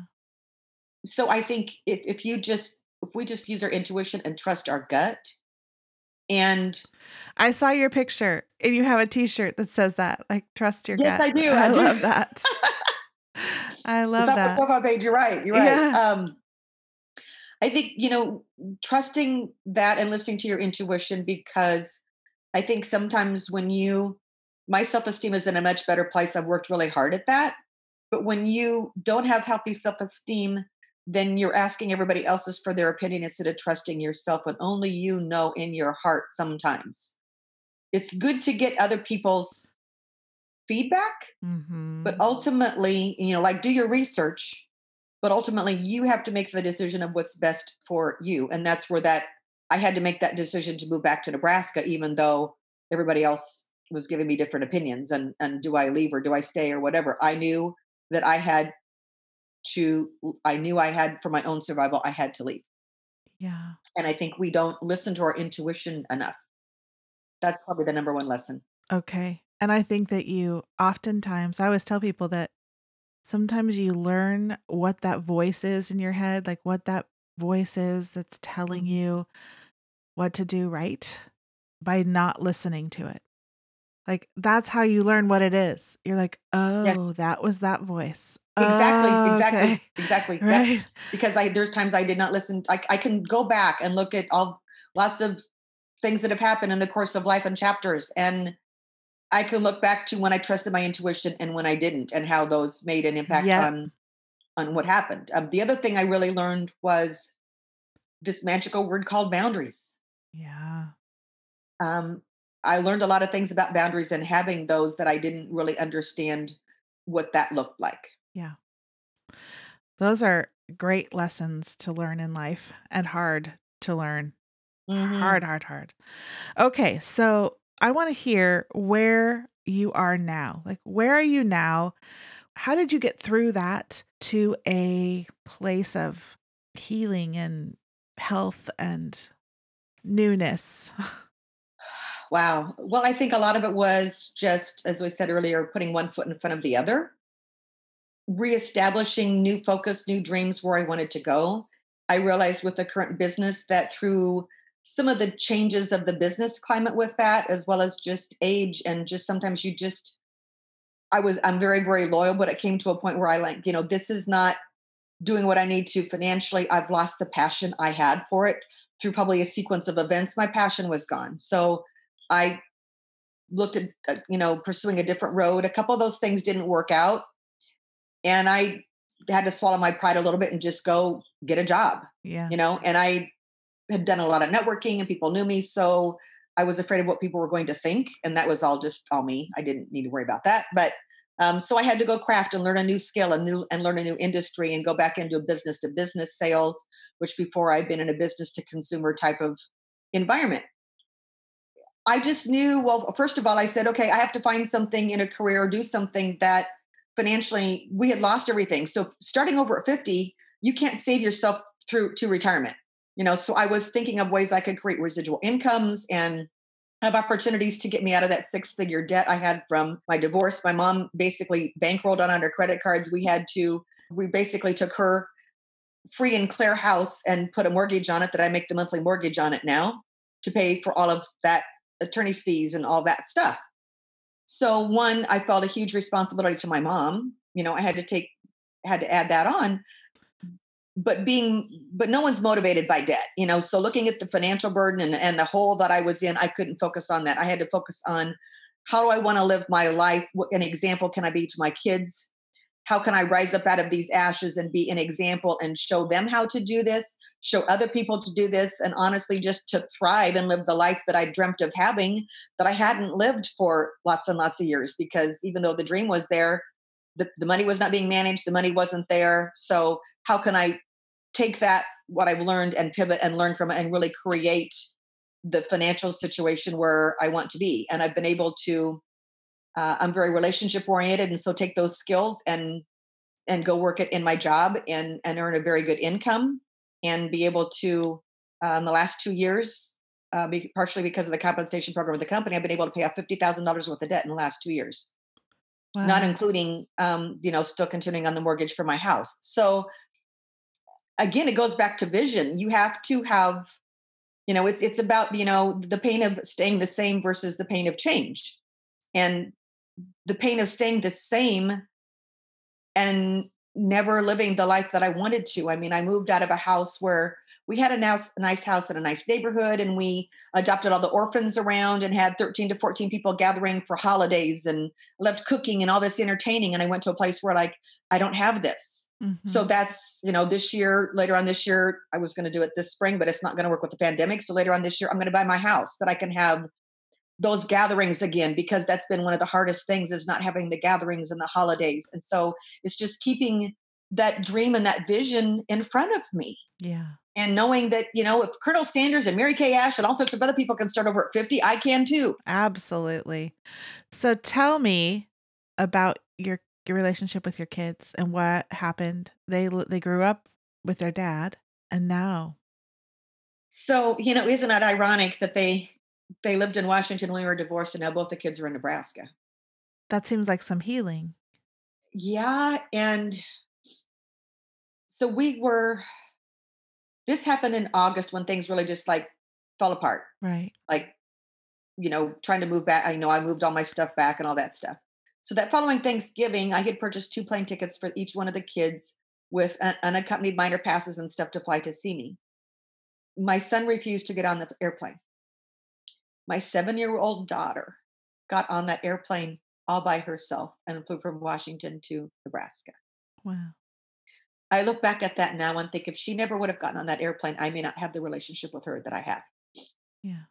So I think if, if you just if we just use our intuition and trust our gut and I saw your picture and you have a t shirt that says that, like, trust your Yes, gut. I do, I do. love that. <laughs> I love It's off the that. profile page. You're right. You're right. Yeah. Um, I think you know trusting that and listening to your intuition because I think sometimes when you my self esteem is in a much better place. I've worked really hard at that, but when you don't have healthy self esteem, then you're asking everybody else's for their opinion instead of trusting yourself, and only you know in your heart sometimes. It's good to get other people's feedback hmm but ultimately you know like do your research but ultimately you have to make the decision of what's best for you and that's where that i had to make that decision to move back to nebraska even though everybody else was giving me different opinions and and do i leave or do i stay or whatever i knew that i had to i knew i had for my own survival i had to leave Yeah. and i think we don't listen to our intuition enough that's probably the number one lesson Okay. And I think that you oftentimes, I always tell people that sometimes you learn what that voice is in your head, like what that voice is that's telling mm-hmm. you what to do right by not listening to it. Like that's how you learn what it is. You're like, oh, that was that voice. Exactly Oh, exactly okay. exactly <laughs> That- because I there's times I did not listen. I, I can go back and look at all lots of things that have happened in the course of life and chapters, and I can look back to when I trusted my intuition and when I didn't, and how those made an impact Yep. on on what happened. Um, the other thing I really learned was this magical word called boundaries. Yeah. Um, I learned a lot of things about boundaries and having those that I didn't really understand what that looked like. Those are great lessons to learn in life and hard to learn. Mhm. Hard, hard, hard. Okay, so I want to hear where you are now. Like, where are you now? How did you get through that to a place of healing and health and newness? <laughs> Wow. Well, I think a lot of it was just, as we said earlier, putting one foot in front of the other, reestablishing new focus, new dreams where I wanted to go. I realized with the current business that through some of the changes of the business climate with that, as well as just age and just sometimes you just, I was, I'm very, very loyal, but it came to a point where I like, you know, this is not doing what I need to financially. I've lost the passion I had for it through probably a sequence of events. My passion was gone. So I looked at, uh, you know, pursuing a different road. A couple of those things didn't work out. And I had to swallow my pride a little bit and just go get a job, yeah. you know, and I had done a lot of networking and people knew me. So I was afraid of what people were going to think. And that was all just all me. I didn't need to worry about that. But Um, so I had to go craft and learn a new skill and new and learn a new industry and go back into business to business sales, which before I'd been in a business to consumer type of environment. I just knew, well, first of all, I said, okay, I have to find something in a career or do something that financially we had lost everything. So starting over at 50, you can't save yourself through to retirement. You know, so I was thinking of ways I could create residual incomes and have opportunities to get me out of that six figure debt I had from my divorce. My mom basically bankrolled on our credit cards. We had to, we basically took her free and clear house and put a mortgage on it that I make the monthly mortgage on it now to pay for all of that attorney's fees and all that stuff. So one, I felt a huge responsibility to my mom. You know, I had to take had to add that on. But being but no one's motivated by debt, you know. So looking at the financial burden and, and the hole that I was in, I couldn't focus on that. I had to focus on how do I want to live my life? What an example can I be to my kids? How can I rise up out of these ashes and be an example and show them how to do this, show other people to do this, and honestly, just to thrive and live the life that I dreamt of having that I hadn't lived for lots and lots of years because even though the dream was there, the, the money was not being managed, the money wasn't there. So, how can I take that, what I've learned, and pivot and learn from it and really create the financial situation where I want to be? And I've been able to uh, i'm very relationship oriented and so take those skills and and go work it in my job and and earn a very good income and be able to uh, in the last two years uh, be, partially because of the compensation program of the company i've been able to pay off $50000 worth of debt in the last two years. Wow. not including um, you know still continuing on the mortgage for my house. So again it goes back to vision. You have to have you know it's it's about you know the pain of staying the same versus the pain of change. And the pain of staying the same and never living the life that I wanted to. I mean, I moved out of a house where we had a nice, nice house in a nice neighborhood and we adopted all the orphans around and had 13 to 14 people gathering for holidays and loved cooking and all this entertaining. And I went to a place where like, I don't have this. Mm-hmm. So that's, you know, this year, later on this year, I was going to do it this spring, but it's not going to work with the pandemic. So later on this year, I'm going to buy my house that I can have those gatherings again because that's been one of the hardest things is not having the gatherings and the holidays. And so it's just keeping that dream and that vision in front of me. Yeah. And knowing that you know if colonel sanders and mary kay ash and all sorts of other people can start over at 50 i can too. Absolutely. So tell me about your your relationship with your kids and what happened. They they grew up with their dad and now so you know isn't it ironic that they they lived in Washington when we were divorced, and now both the kids are in Nebraska. That seems like some healing. Yeah. And so we were, this happened in August when things really just like fell apart. Right. Like, you know, trying to move back. I know I moved all my stuff back and all that stuff. So that following Thanksgiving, I had purchased two plane tickets for each one of the kids with unaccompanied minor passes and stuff to fly to see me. My son refused to get on the airplane my seven year old daughter got on that airplane all by herself and flew from Washington to Nebraska. Wow. I look back at that now and think if she never would have gotten on that airplane, I may not have the relationship with her that I have. Yeah.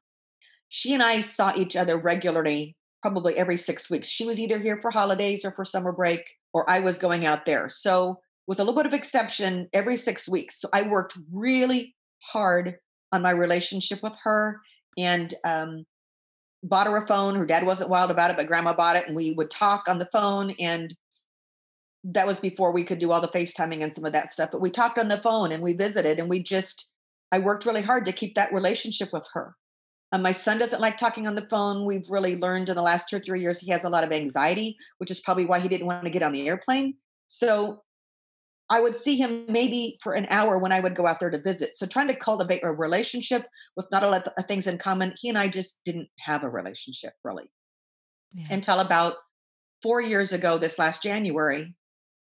She and I saw each other regularly, probably every six weeks. She was either here for holidays or for summer break, or I was going out there. So, with a little bit of exception, every six weeks. So, I worked really hard on my relationship with her and um, bought her a phone. Her dad wasn't wild about it, but grandma bought it, and we would talk on the phone. And that was before we could do all the FaceTiming and some of that stuff. But we talked on the phone and we visited, and we just, I worked really hard to keep that relationship with her. Um, my son doesn't like talking on the phone. We've really learned in the last two or three years he has a lot of anxiety, which is probably why he didn't want to get on the airplane. So I would see him maybe for an hour when I would go out there to visit. So trying to cultivate a relationship with not a lot of things in common, he and I just didn't have a relationship really. Yeah. Until about four years ago, this last January,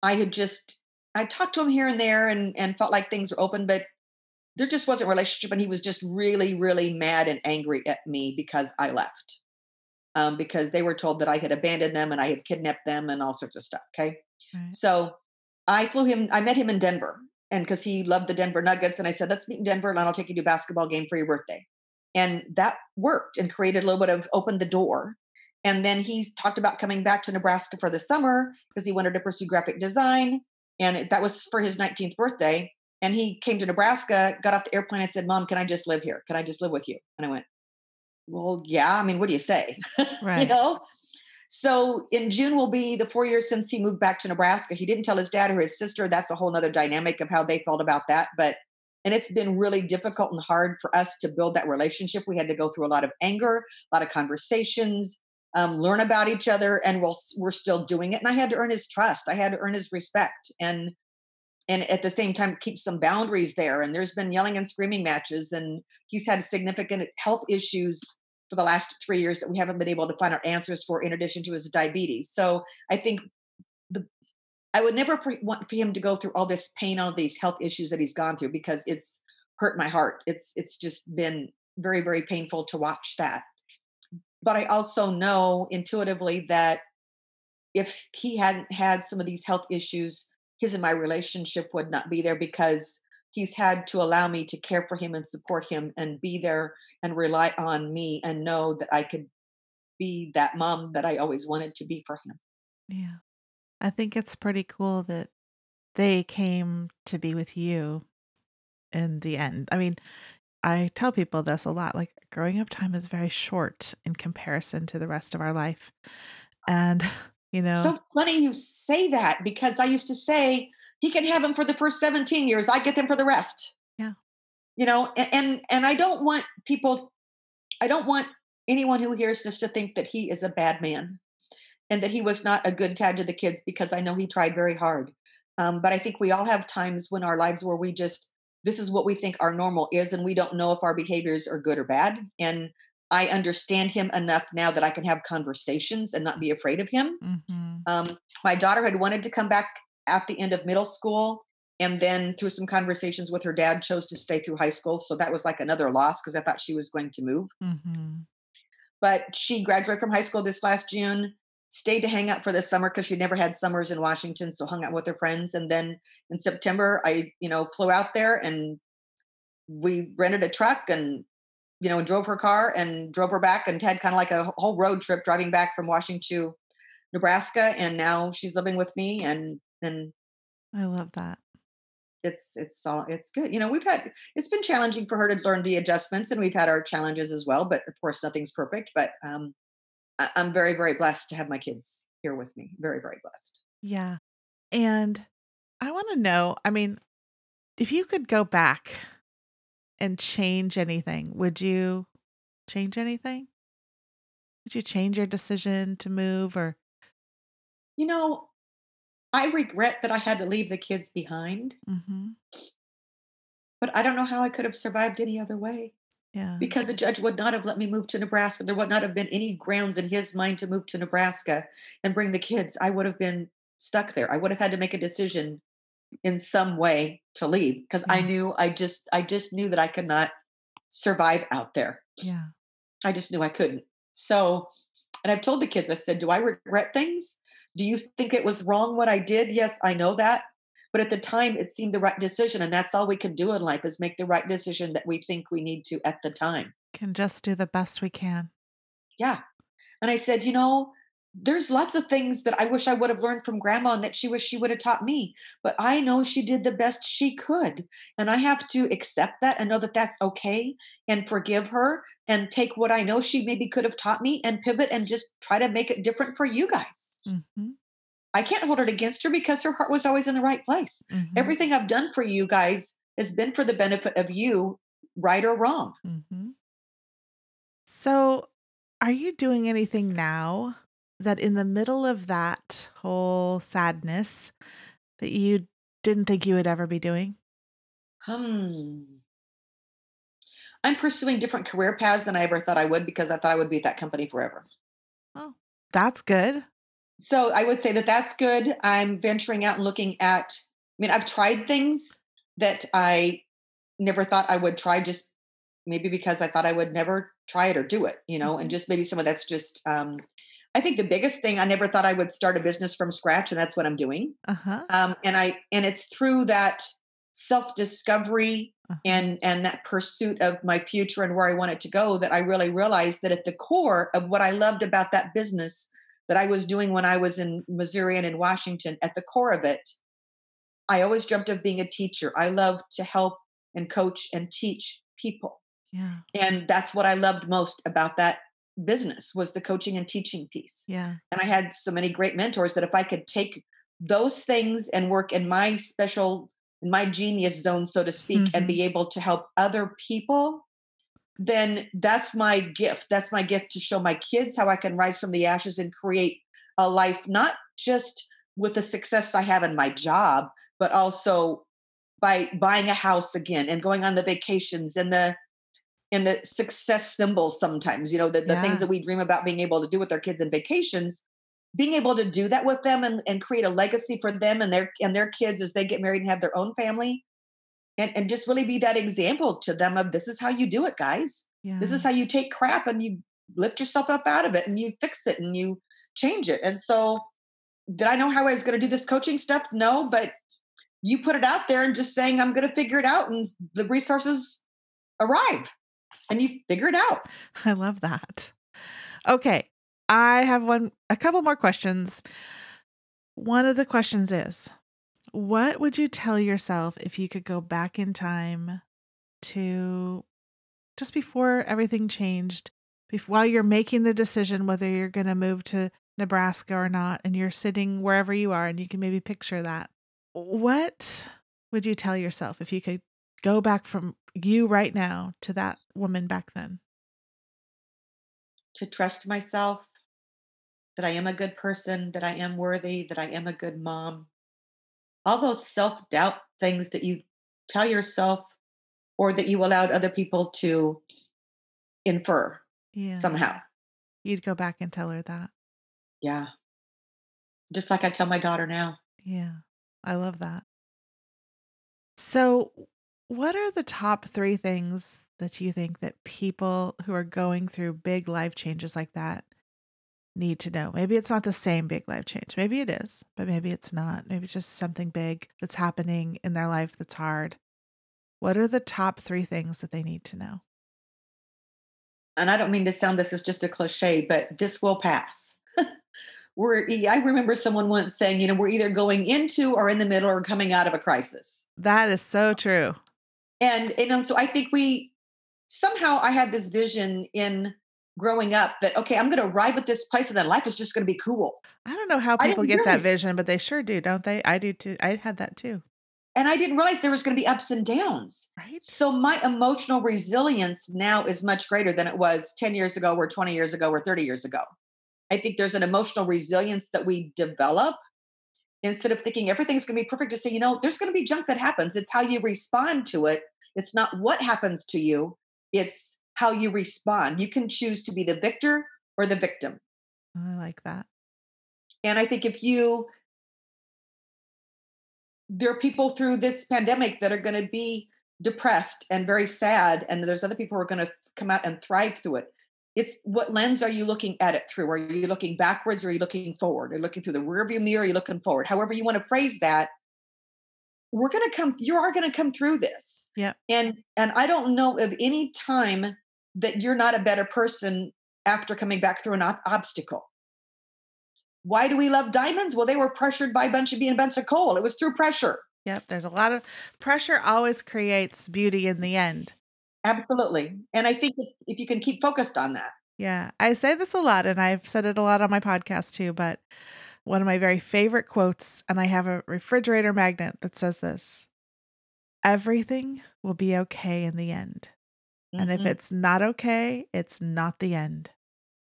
I had just I talked to him here and there and and felt like things were open, but there just wasn't a relationship, and he was just really, really mad and angry at me because I left. Um, because they were told that I had abandoned them and I had kidnapped them and all sorts of stuff. Okay. Right. So I flew him, I met him in Denver and because he loved the Denver Nuggets. And I said, let's meet in Denver and I'll take you to a basketball game for your birthday. And that worked and created a little bit of opened the door. And then he talked about coming back to Nebraska for the summer because he wanted to pursue graphic design. And it, that was for his 19th birthday. And he came to Nebraska, got off the airplane and said, Mom, can I just live here? Can I just live with you? And I went, Well, yeah. I mean, what do you say? <laughs> Right. you know? So in June will be the four years since he moved back to Nebraska. He didn't tell his dad or his sister. That's a whole other dynamic of how they felt about that. But and it's been really difficult and hard for us to build that relationship. We had to go through a lot of anger, a lot of conversations, um, learn about each other, and we'll, we're still doing it. And I had to earn his trust. I had to earn his respect, and and at the same time keep some boundaries there. And there's been yelling and screaming matches, and he's had significant health issues for the last three years that we haven't been able to find our answers for, in addition to his diabetes. So I think the I would never want for him to go through all this pain, all these health issues that he's gone through, because it's hurt my heart. It's it's just been very very painful to watch that. But I also know intuitively that if he hadn't had some of these health issues, his and my relationship would not be there because he's had to allow me to care for him and support him and be there and rely on me and know that I could be that mom that I always wanted to be for him. Yeah. I think it's pretty cool that they came to be with you in the end. I mean, I tell people this a lot like growing up time is very short in comparison to the rest of our life. And, <laughs> you know, So funny you say that because I used to say he can have them for the first 17 years. I get them for the rest. Yeah. You know, a- and and I don't want people I don't want anyone who hears this to think that he is a bad man and that he was not a good dad to the kids because I know he tried very hard. Um, but I think we all have times when our lives where we just this is what we think our normal is, and we don't know if our behaviors are good or bad. And I understand him enough now that I can have conversations and not be afraid of him. hmm Um, my daughter had wanted to come back at the end of middle school, and then through some conversations with her dad, chose to stay through high school. So that was like another loss because I thought she was going to move. hmm But she graduated from high school this last June, stayed to hang out for the summer because she never had summers in Washington, so hung out with her friends. And then in September, I, you know, flew out there and we rented a truck and, you know, drove her car and drove her back and had kind of like a whole road trip driving back from Washington to Nebraska. And now she's living with me and and I love that. it's it's all it's good. You know, we've had it's been challenging for her to learn the adjustments, and we've had our challenges as well. But of course, nothing's perfect. But um, I, I'm very very blessed to have my kids here with me. Very very blessed. Yeah. And I want to know I mean, if you could go back and change anything, would you change anything? Would you change your decision to move or You know, I regret that I had to leave the kids behind, Mhm. but I don't know how I could have survived any other way Yeah. because the judge would not have let me move to Nebraska. There would not have been any grounds in his mind to move to Nebraska and bring the kids. I would have been stuck there. I would have had to make a decision in some way to leave because I knew I just I just knew that I could not survive out there. Yeah. I just knew I couldn't. So, and I've told the kids, I said, Do I regret things? Do you think it was wrong what I did? Yes, I know that. But at the time, it seemed the right decision. And that's all we can do in life is make the right decision that we think we need to at the time. Can just do the best we can. Yeah. And I said, You know, there's lots of things that I wish I would have learned from grandma and that she wish she would have taught me. But I know she did the best she could. And I have to accept that and know that that's okay and forgive her and take what I know she maybe could have taught me and pivot and just try to make it different for you guys. Mhm. I can't hold it against her because her heart was always in the right place. Mhm. Everything I've done for you guys has been for the benefit of you, right or wrong. Mhm. So, are you doing anything now that in the middle of that whole sadness that you didn't think you would ever be doing? Hmm. I'm pursuing different career paths than I ever thought I would because I thought I would be at that company forever. Oh, that's good. So I would say that that's good. I'm venturing out and looking at, I mean, I've tried things that I never thought I would try just maybe because I thought I would never try it or do it, you know, Mhm. and just maybe some of that's just, um, I think the biggest thing I never thought I would start a business from scratch, and that's what I'm doing. Uh-huh. Um, and I, and it's through that self discovery Uh-huh. and and that pursuit of my future and where I wanted to go that I really realized that at the core of what I loved about that business that I was doing when I was in Missouri and in Washington, at the core of it, I always dreamt of being a teacher. I love to help and coach and teach people. Yeah. And that's what I loved most about that business was the coaching and teaching piece. Yeah. And I had so many great mentors that if I could take those things and work in my special in my genius zone so to speak Mhm. and be able to help other people then that's my gift that's my gift to show my kids how i can rise from the ashes and create a life not just with the success i have in my job but also by buying a house again and going on the vacations and the and the success symbols sometimes you know the, the Yeah. things that we dream about being able to do with our kids and vacations being able to do that with them and, and create a legacy for them and their and their kids as they get married and have their own family and, and just really be that example to them of this is how you do it guys Yeah. this is how you take crap and you lift yourself up out of it and you fix it and you change it and so did i know how i was going to do this coaching stuff no but you put it out there and just saying i'm going to figure it out and the resources arrive and you figure it out I love that. Okay. I have one, a couple more questions. One of the questions is What would you tell yourself if you could go back in time to just before everything changed, bef- while you're making the decision whether you're going to move to Nebraska or not, and you're sitting wherever you are and you can maybe picture that? What would you tell yourself if you could go back from you right now to that woman back then? to trust myself that I am a good person, that I am worthy, that I am a good mom. All those self doubt things that you tell yourself or that you allowed other people to infer Yeah. somehow. You'd go back and tell her that. Yeah. Just like I tell my daughter now. Yeah. I love that. So, what are the top three things that you think that people who are going through big life changes like that need to know? Maybe it's not the same big life change. Maybe it is, but maybe it's not. Maybe it's just something big that's happening in their life that's hard. What are the top three things that they need to know? And I don't mean to sound this is just a cliche, but this will pass. <laughs> we're I remember someone once saying, you know, we're either going into or in the middle or coming out of a crisis. That is so true. And know so i think we somehow i had this vision in growing up that okay i'm going to arrive at this place and then life is just going to be cool I don't know how people get that vision, but they sure do, don't they? I do too. I had that too. and i didn't realize there was going to be ups and downs Right? so my emotional resilience now is much greater than it was 10 years ago or 20 years ago or 30 years ago i think there's an emotional resilience that we develop instead of thinking everything's going to be perfect to say you know there's going to be junk that happens. It's how you respond to it. It's not what happens to you it's how you respond. You can choose to be the victor or the victim. I like that. and i think if you there are people through this pandemic that are going to be depressed and very sad and there's other people who are going to come out and thrive through it it's what lens are you looking at it through? Are you looking backwards or are you looking forward? Are you looking through the rearview mirror? Are you looking forward? However you want to phrase that we're going to come you are going to come through this. Yeah. and and i don't know of any time that you're not a better person after coming back through an ob- obstacle. Why do we love diamonds? Well they were pressured by a bunch of being a bunch of coal it was through pressure. Yep. There's a lot of pressure always creates beauty in the end. Absolutely and i think if, you can keep focused on that Yeah. I say this a lot and I've said it a lot on my podcast too, but one of my very favorite quotes, and I have a refrigerator magnet that says this everything will be okay in the end. And if Mhm, it's not okay, it's not the end.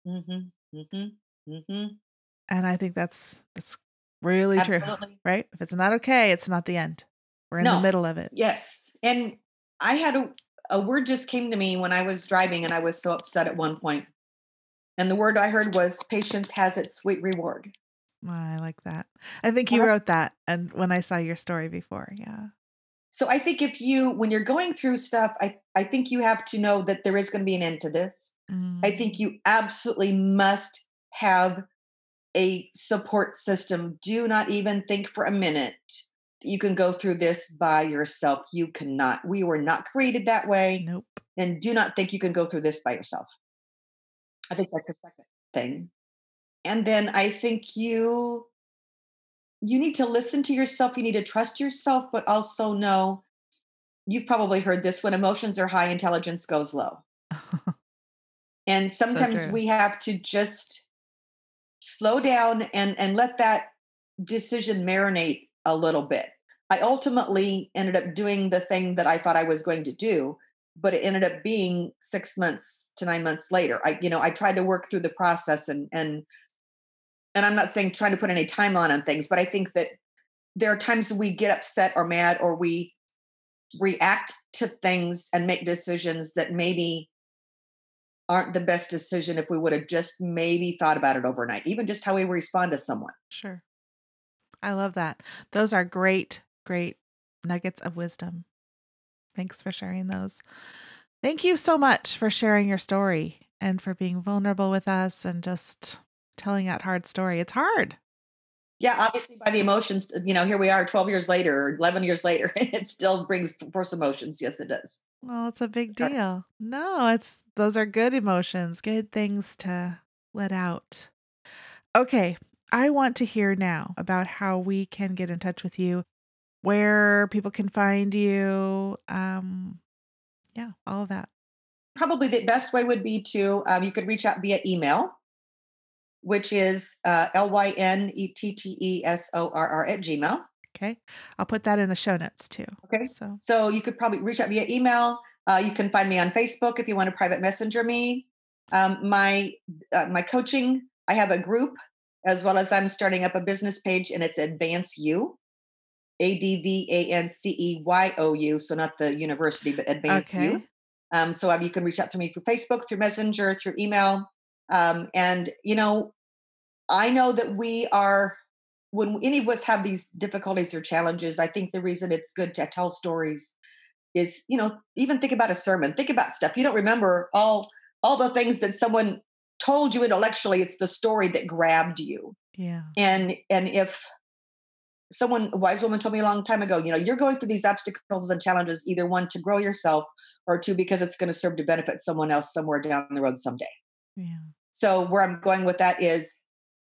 mhm, mhm, mhm. And I think that's that's really true, right? If it's not okay, it's not the end. We're in the middle of it. yes and i had a, a word just came to me when i was driving and i was so upset at one point. and the word i heard was patience has its sweet reward Oh, I like that. I think you wrote that and when I saw your story before. Yeah. So I think if you, when you're going through stuff, I, I think you have to know that there is going to be an end to this. I Mm. think you absolutely must have a support system. Do not even think for a minute you can go through this by yourself. You cannot. We were not created that way. Nope. And do not think you can go through this by yourself. I think that's the second thing. And then I think you you need to listen to yourself. You need to trust yourself, but also know you've probably heard this when emotions are high, intelligence goes low. <laughs> and sometimes true. we have to just slow down and and let that decision marinate a little bit. I ultimately ended up doing the thing that I thought I was going to do, but it ended up being 6 months to 9 months later. I you know, I tried to work through the process and and and I'm not saying trying to put any timeline on things, but I think that there are times we get upset or mad or we react to things and make decisions that maybe aren't the best decision if we would have just maybe thought about it overnight, even just how we respond to someone. Sure. I love that. Those are great, great nuggets of wisdom. Thanks for sharing those. Thank you so much for sharing your story and for being vulnerable with us and just telling that hard story. It's hard. Yeah, obviously by the emotions, you know, here we are 12 years later, or 11 years later, <laughs> it still brings force emotions. Yes, it does. Well, it's a big deal. No, it's those are good emotions, good things to let out. Okay, I want to hear now about how we can get in touch with you, where people can find you. Um, yeah, all of that. Probably the best way would be to, um, you could reach out via email, which is uh, L Y N E T T E S O R R at Gmail. Okay, I'll put that in the show notes too. Okay. So So you could probably reach out via email. Uh, you can find me on Facebook if you want to private messenger me. Um, my uh, my coaching, I have a group as well as I'm starting up a business page, and it's Advance You, A D V A N C E Y O U. So not the university, but Advance Okay. You. Um, so um, you can reach out to me through Facebook, through Messenger, through email. Um, and you know, I know that we are when any of us have these difficulties or challenges. I think the reason it's good to tell stories is, you know, even think about a sermon. Think about stuff you don't remember all all the things that someone told you intellectually. It's the story that grabbed you. yeah, And and if someone a wise woman told me a long time ago, you know, you're going through these obstacles and challenges either one to grow yourself or two because it's going to serve to benefit someone else somewhere down the road someday. yeah, So where I'm going with that is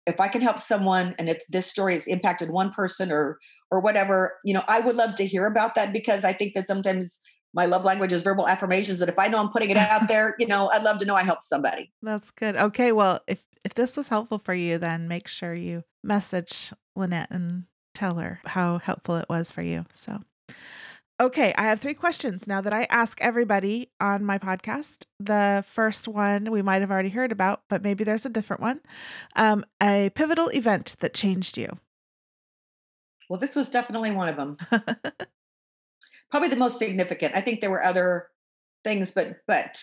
if I can help someone and if this story has impacted one person or or whatever, you know, I would love to hear about that because I think that sometimes my love language is verbal affirmations and if I know I'm putting it out <laughs> there, you know, I'd love to know I helped somebody. that's good. Okay, well, if if this was helpful for you, then make sure you message Lynette and tell her how helpful it was for you. So, okay, I have three questions now that I ask everybody on my podcast. The first one we might have already heard about, but maybe there's a different one. Um, a pivotal event that changed you. Well, this was definitely one of them. <laughs> Probably the most significant. I think there were other things, but but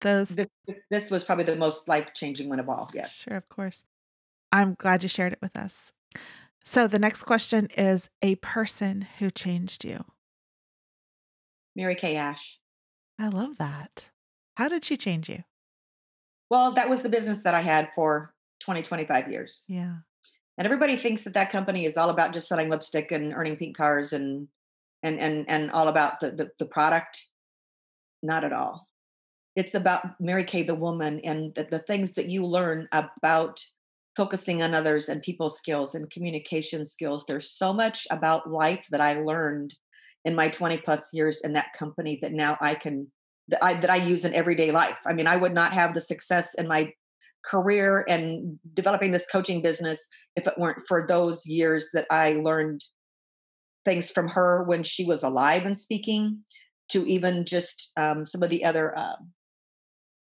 Those this this was probably the most life changing one of all. Yes. Sure, of course. I'm glad you shared it with us. So the next question is a person who changed you. Mary Kay Ash. I love that. How did she change you? Well, that was the business that I had for 20, 25 years. Yeah. And everybody thinks that that company is all about just selling lipstick and earning pink cars and and and and all about the the, the product. Not at all. It's about Mary Kay, the woman, and the, the things that you learn about focusing on others and people skills and communication skills. There's so much about life that I learned in my 20 plus years in that company that now I can that I that I use in everyday life. I mean, I would not have the success in my career and developing this coaching business if it weren't for those years that I learned things from her when she was alive and speaking to even just um, some of the other uh,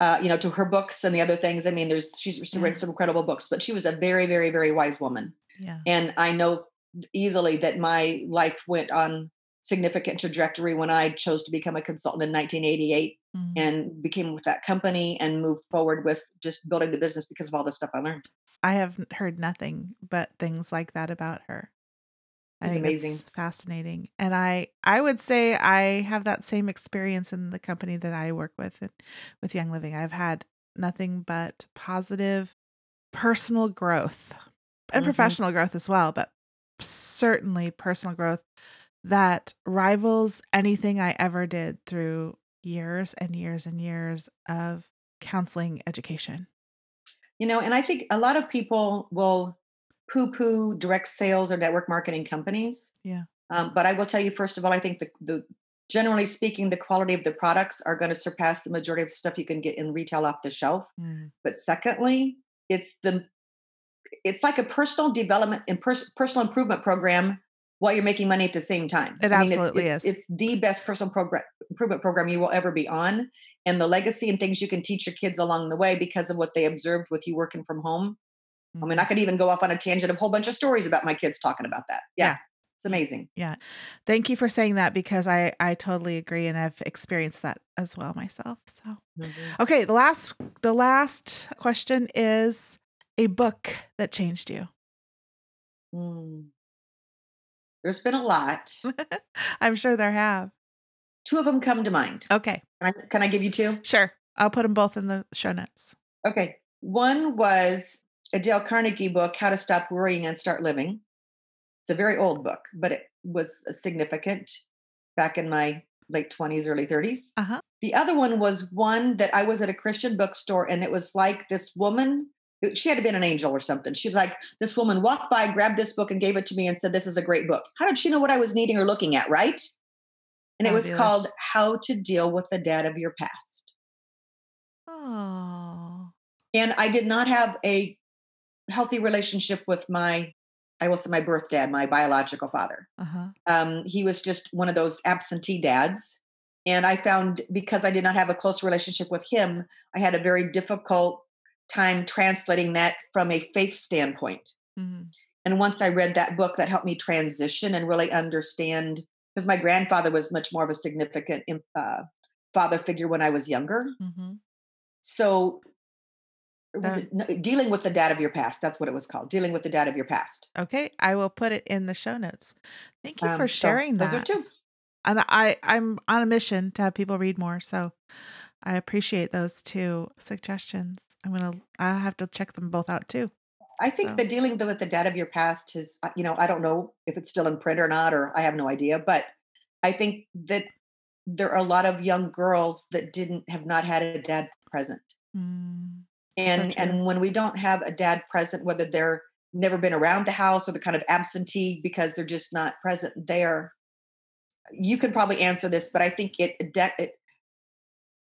uh, you know to her books and the other things i mean there's she's, written some incredible books but she was a very very very wise woman Yeah. and i know easily that my life went on significant trajectory when i chose to become a consultant in 1988 Mhm. and became with that company and moved forward with just building the business because of all the stuff I learned. I have heard nothing but things like that about her. I think amazing. it's fascinating. And I I would say I have that same experience in the company that I work with and with Young Living. I've had nothing but positive personal growth and Mhm. professional growth as well, but certainly personal growth that rivals anything I ever did through years and years and years of counseling education. You know, and I think a lot of people will poo poo direct sales or network marketing companies. Yeah. Um, but I will tell you, first of all, I think the, the generally speaking, the quality of the products are going to surpass the majority of stuff you can get in retail off the shelf. Mm. But secondly, it's the it's like a personal development and pers- personal improvement program while you're making money at the same time. It I mean, absolutely it's, is. It's, it's the best personal program improvement program you will ever be on, and the legacy and things you can teach your kids along the way because of what they observed with you working from home. I mean, I Mhm. could even go off on a tangent of a whole bunch of stories about my kids talking about that. Yeah, Yeah. it's amazing. Yeah. Thank you for saying that because I I totally agree and I've experienced that as well myself. So, okay, the last the last question is a book that changed you. Mm. There's been a lot. <laughs> I'm sure there have. Two of them come to mind. Okay. Can I, can I give you two? Sure. I'll put them both in the show notes. Okay. One was a Dale Carnegie book, How to Stop Worrying and Start Living. It's a very old book, but it was significant back in my late 20s, early 30s. Uh-huh. The other one was one that I was at a Christian bookstore, and it was like this woman. She had to been an angel or something. She was like, this woman walked by, grabbed this book, and gave it to me and said, This is a great book. How did she know what I was needing or looking at, right? And it was called How to Deal with the Dad of Your Past. Oh. And I did not have a healthy relationship with my, I will say my birth dad, my biological father. Uh-huh. Um, he was just one of those absentee dads. And I found because I did not have a close relationship with him, I had a very difficult time translating that from a faith standpoint. Mhm. And once I read that book, that helped me transition and really understand because my grandfather was much more of a significant uh, father figure when I was younger. Mhm. So, was it no, dealing with the dad of your past? That's what it was called. Dealing with the dad of your past. Okay, I will put it in the show notes. Thank you for Um, so sharing those that. are two. And I I'm on a mission to have people read more, so I appreciate those two suggestions. I'm gonna I'll have to check them both out too. I think So- the dealing with the dad of your past is, uh, you know, I don't know if it's still in print or not, or I have no idea, but I think that there are a lot of young girls that didn't have not had a dad present. Mm, And true. and when we don't have a dad present, whether they're never been around the house or they're kind of absentee because they're just not present there, you can probably answer this, but I think it, it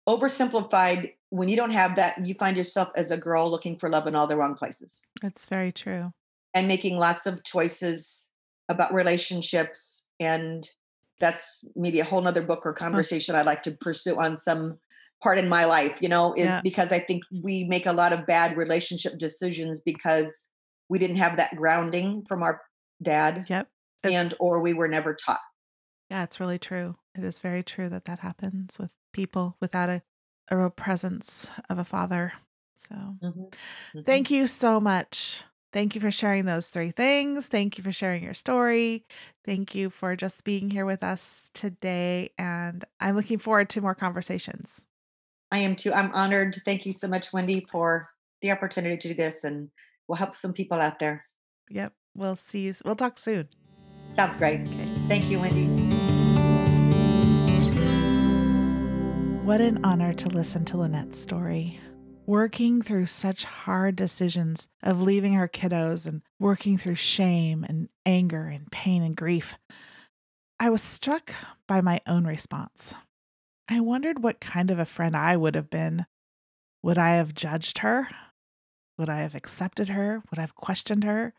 oversimplified. When you don't have that, you find yourself as a girl looking for love in all the wrong places. That's very true. and making lots of choices about relationships and that's maybe a whole nother book or conversation i'd like to pursue on some part in my life you know is Yeah. because i think we make a lot of bad relationship decisions because we didn't have that grounding from our dad Yep. And or we were never taught yeah, it's really true. It is very true that that happens with people without a, a real presence of a father. So Mm-hmm. Thank you so much. Thank you for sharing those three things. Thank you for sharing your story. Thank you for just being here with us today. And I'm looking forward to more conversations. I am too i'm honored thank you so much wendy for the opportunity to do this and we'll help some people out there Yep. We'll see you. We'll talk soon. sounds great Okay. thank you wendy What an honor to listen to Lynette's story. Working through such hard decisions of leaving her kiddos and working through shame and anger and pain and grief, I was struck by my own response. I wondered what kind of a friend I would have been. Would I have judged her? Would I have accepted her? Would I have questioned her?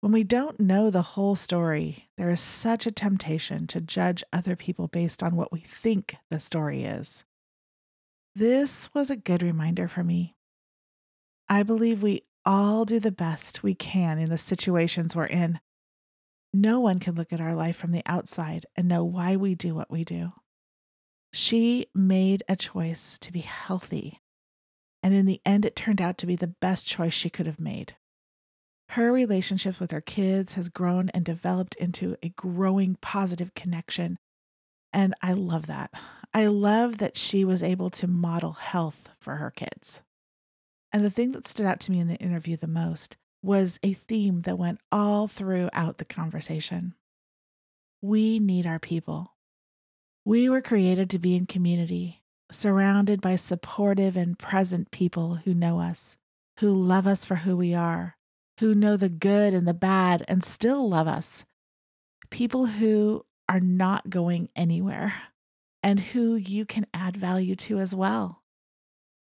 When we don't know the whole story, there is such a temptation to judge other people based on what we think the story is. This was a good reminder for me. I believe we all do the best we can in the situations we're in. No one can look at our life from the outside and know why we do what we do. She made a choice to be healthy, and in the end, it turned out to be the best choice she could have made. Her relationship with her kids has grown and developed into a growing positive connection. And I love that. I love that she was able to model health for her kids. And the thing that stood out to me in the interview the most was a theme that went all throughout the conversation. We need our people. We were created to be in community, surrounded by supportive and present people who know us, who love us for who we are, who know the good and the bad and still love us. People who are not going anywhere and who you can add value to as well.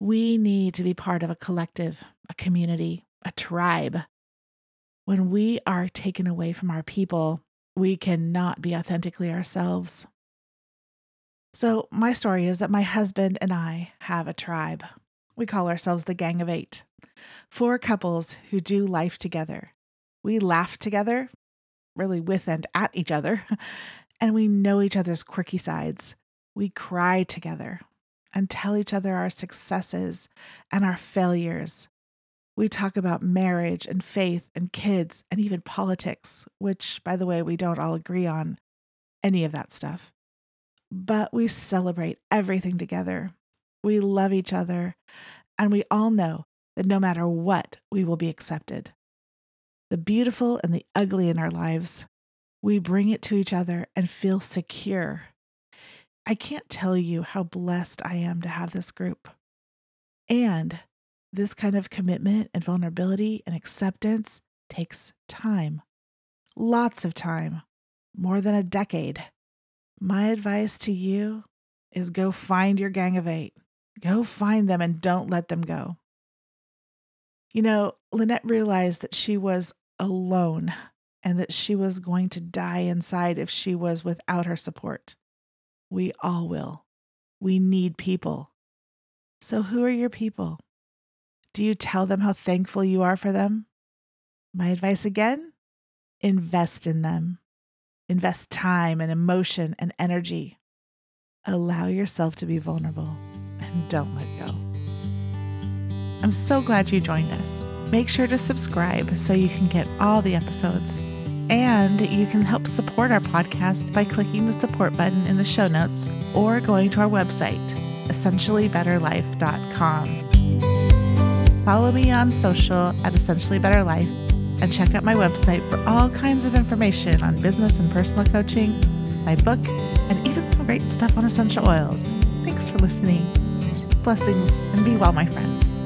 We need to be part of a collective, a community, a tribe. When we are taken away from our people, we cannot be authentically ourselves. So, my story is that my husband and I have a tribe. We call ourselves the Gang of Eight, four couples who do life together. We laugh together, really with and at each other, <laughs> and we know each other's quirky sides. We cry together and tell each other our successes and our failures. We talk about marriage and faith and kids and even politics, which, by the way, we don't all agree on any of that stuff. But we celebrate everything together. We love each other, and we all know that no matter what, we will be accepted. The beautiful and the ugly in our lives, we bring it to each other and feel secure. I can't tell you how blessed I am to have this group. And this kind of commitment and vulnerability and acceptance takes time. Lots of time, more than a decade. My advice to you is go find your gang of eight. Go find them and don't let them go. You know, Lynette realized that she was alone and that she was going to die inside if she was without her support. We all will. We need people. So, who are your people? Do you tell them how thankful you are for them? My advice again invest in them. Invest time and emotion and energy. Allow yourself to be vulnerable and don't let go. I'm so glad you joined us. Make sure to subscribe so you can get all the episodes. And you can help support our podcast by clicking the support button in the show notes or going to our website, essentiallybetterlife.com. Follow me on social at Essentially Better Life and check out my website for all kinds of information on business and personal coaching, my book, and even some great stuff on essential oils. Thanks for listening. Blessings and be well, my friends.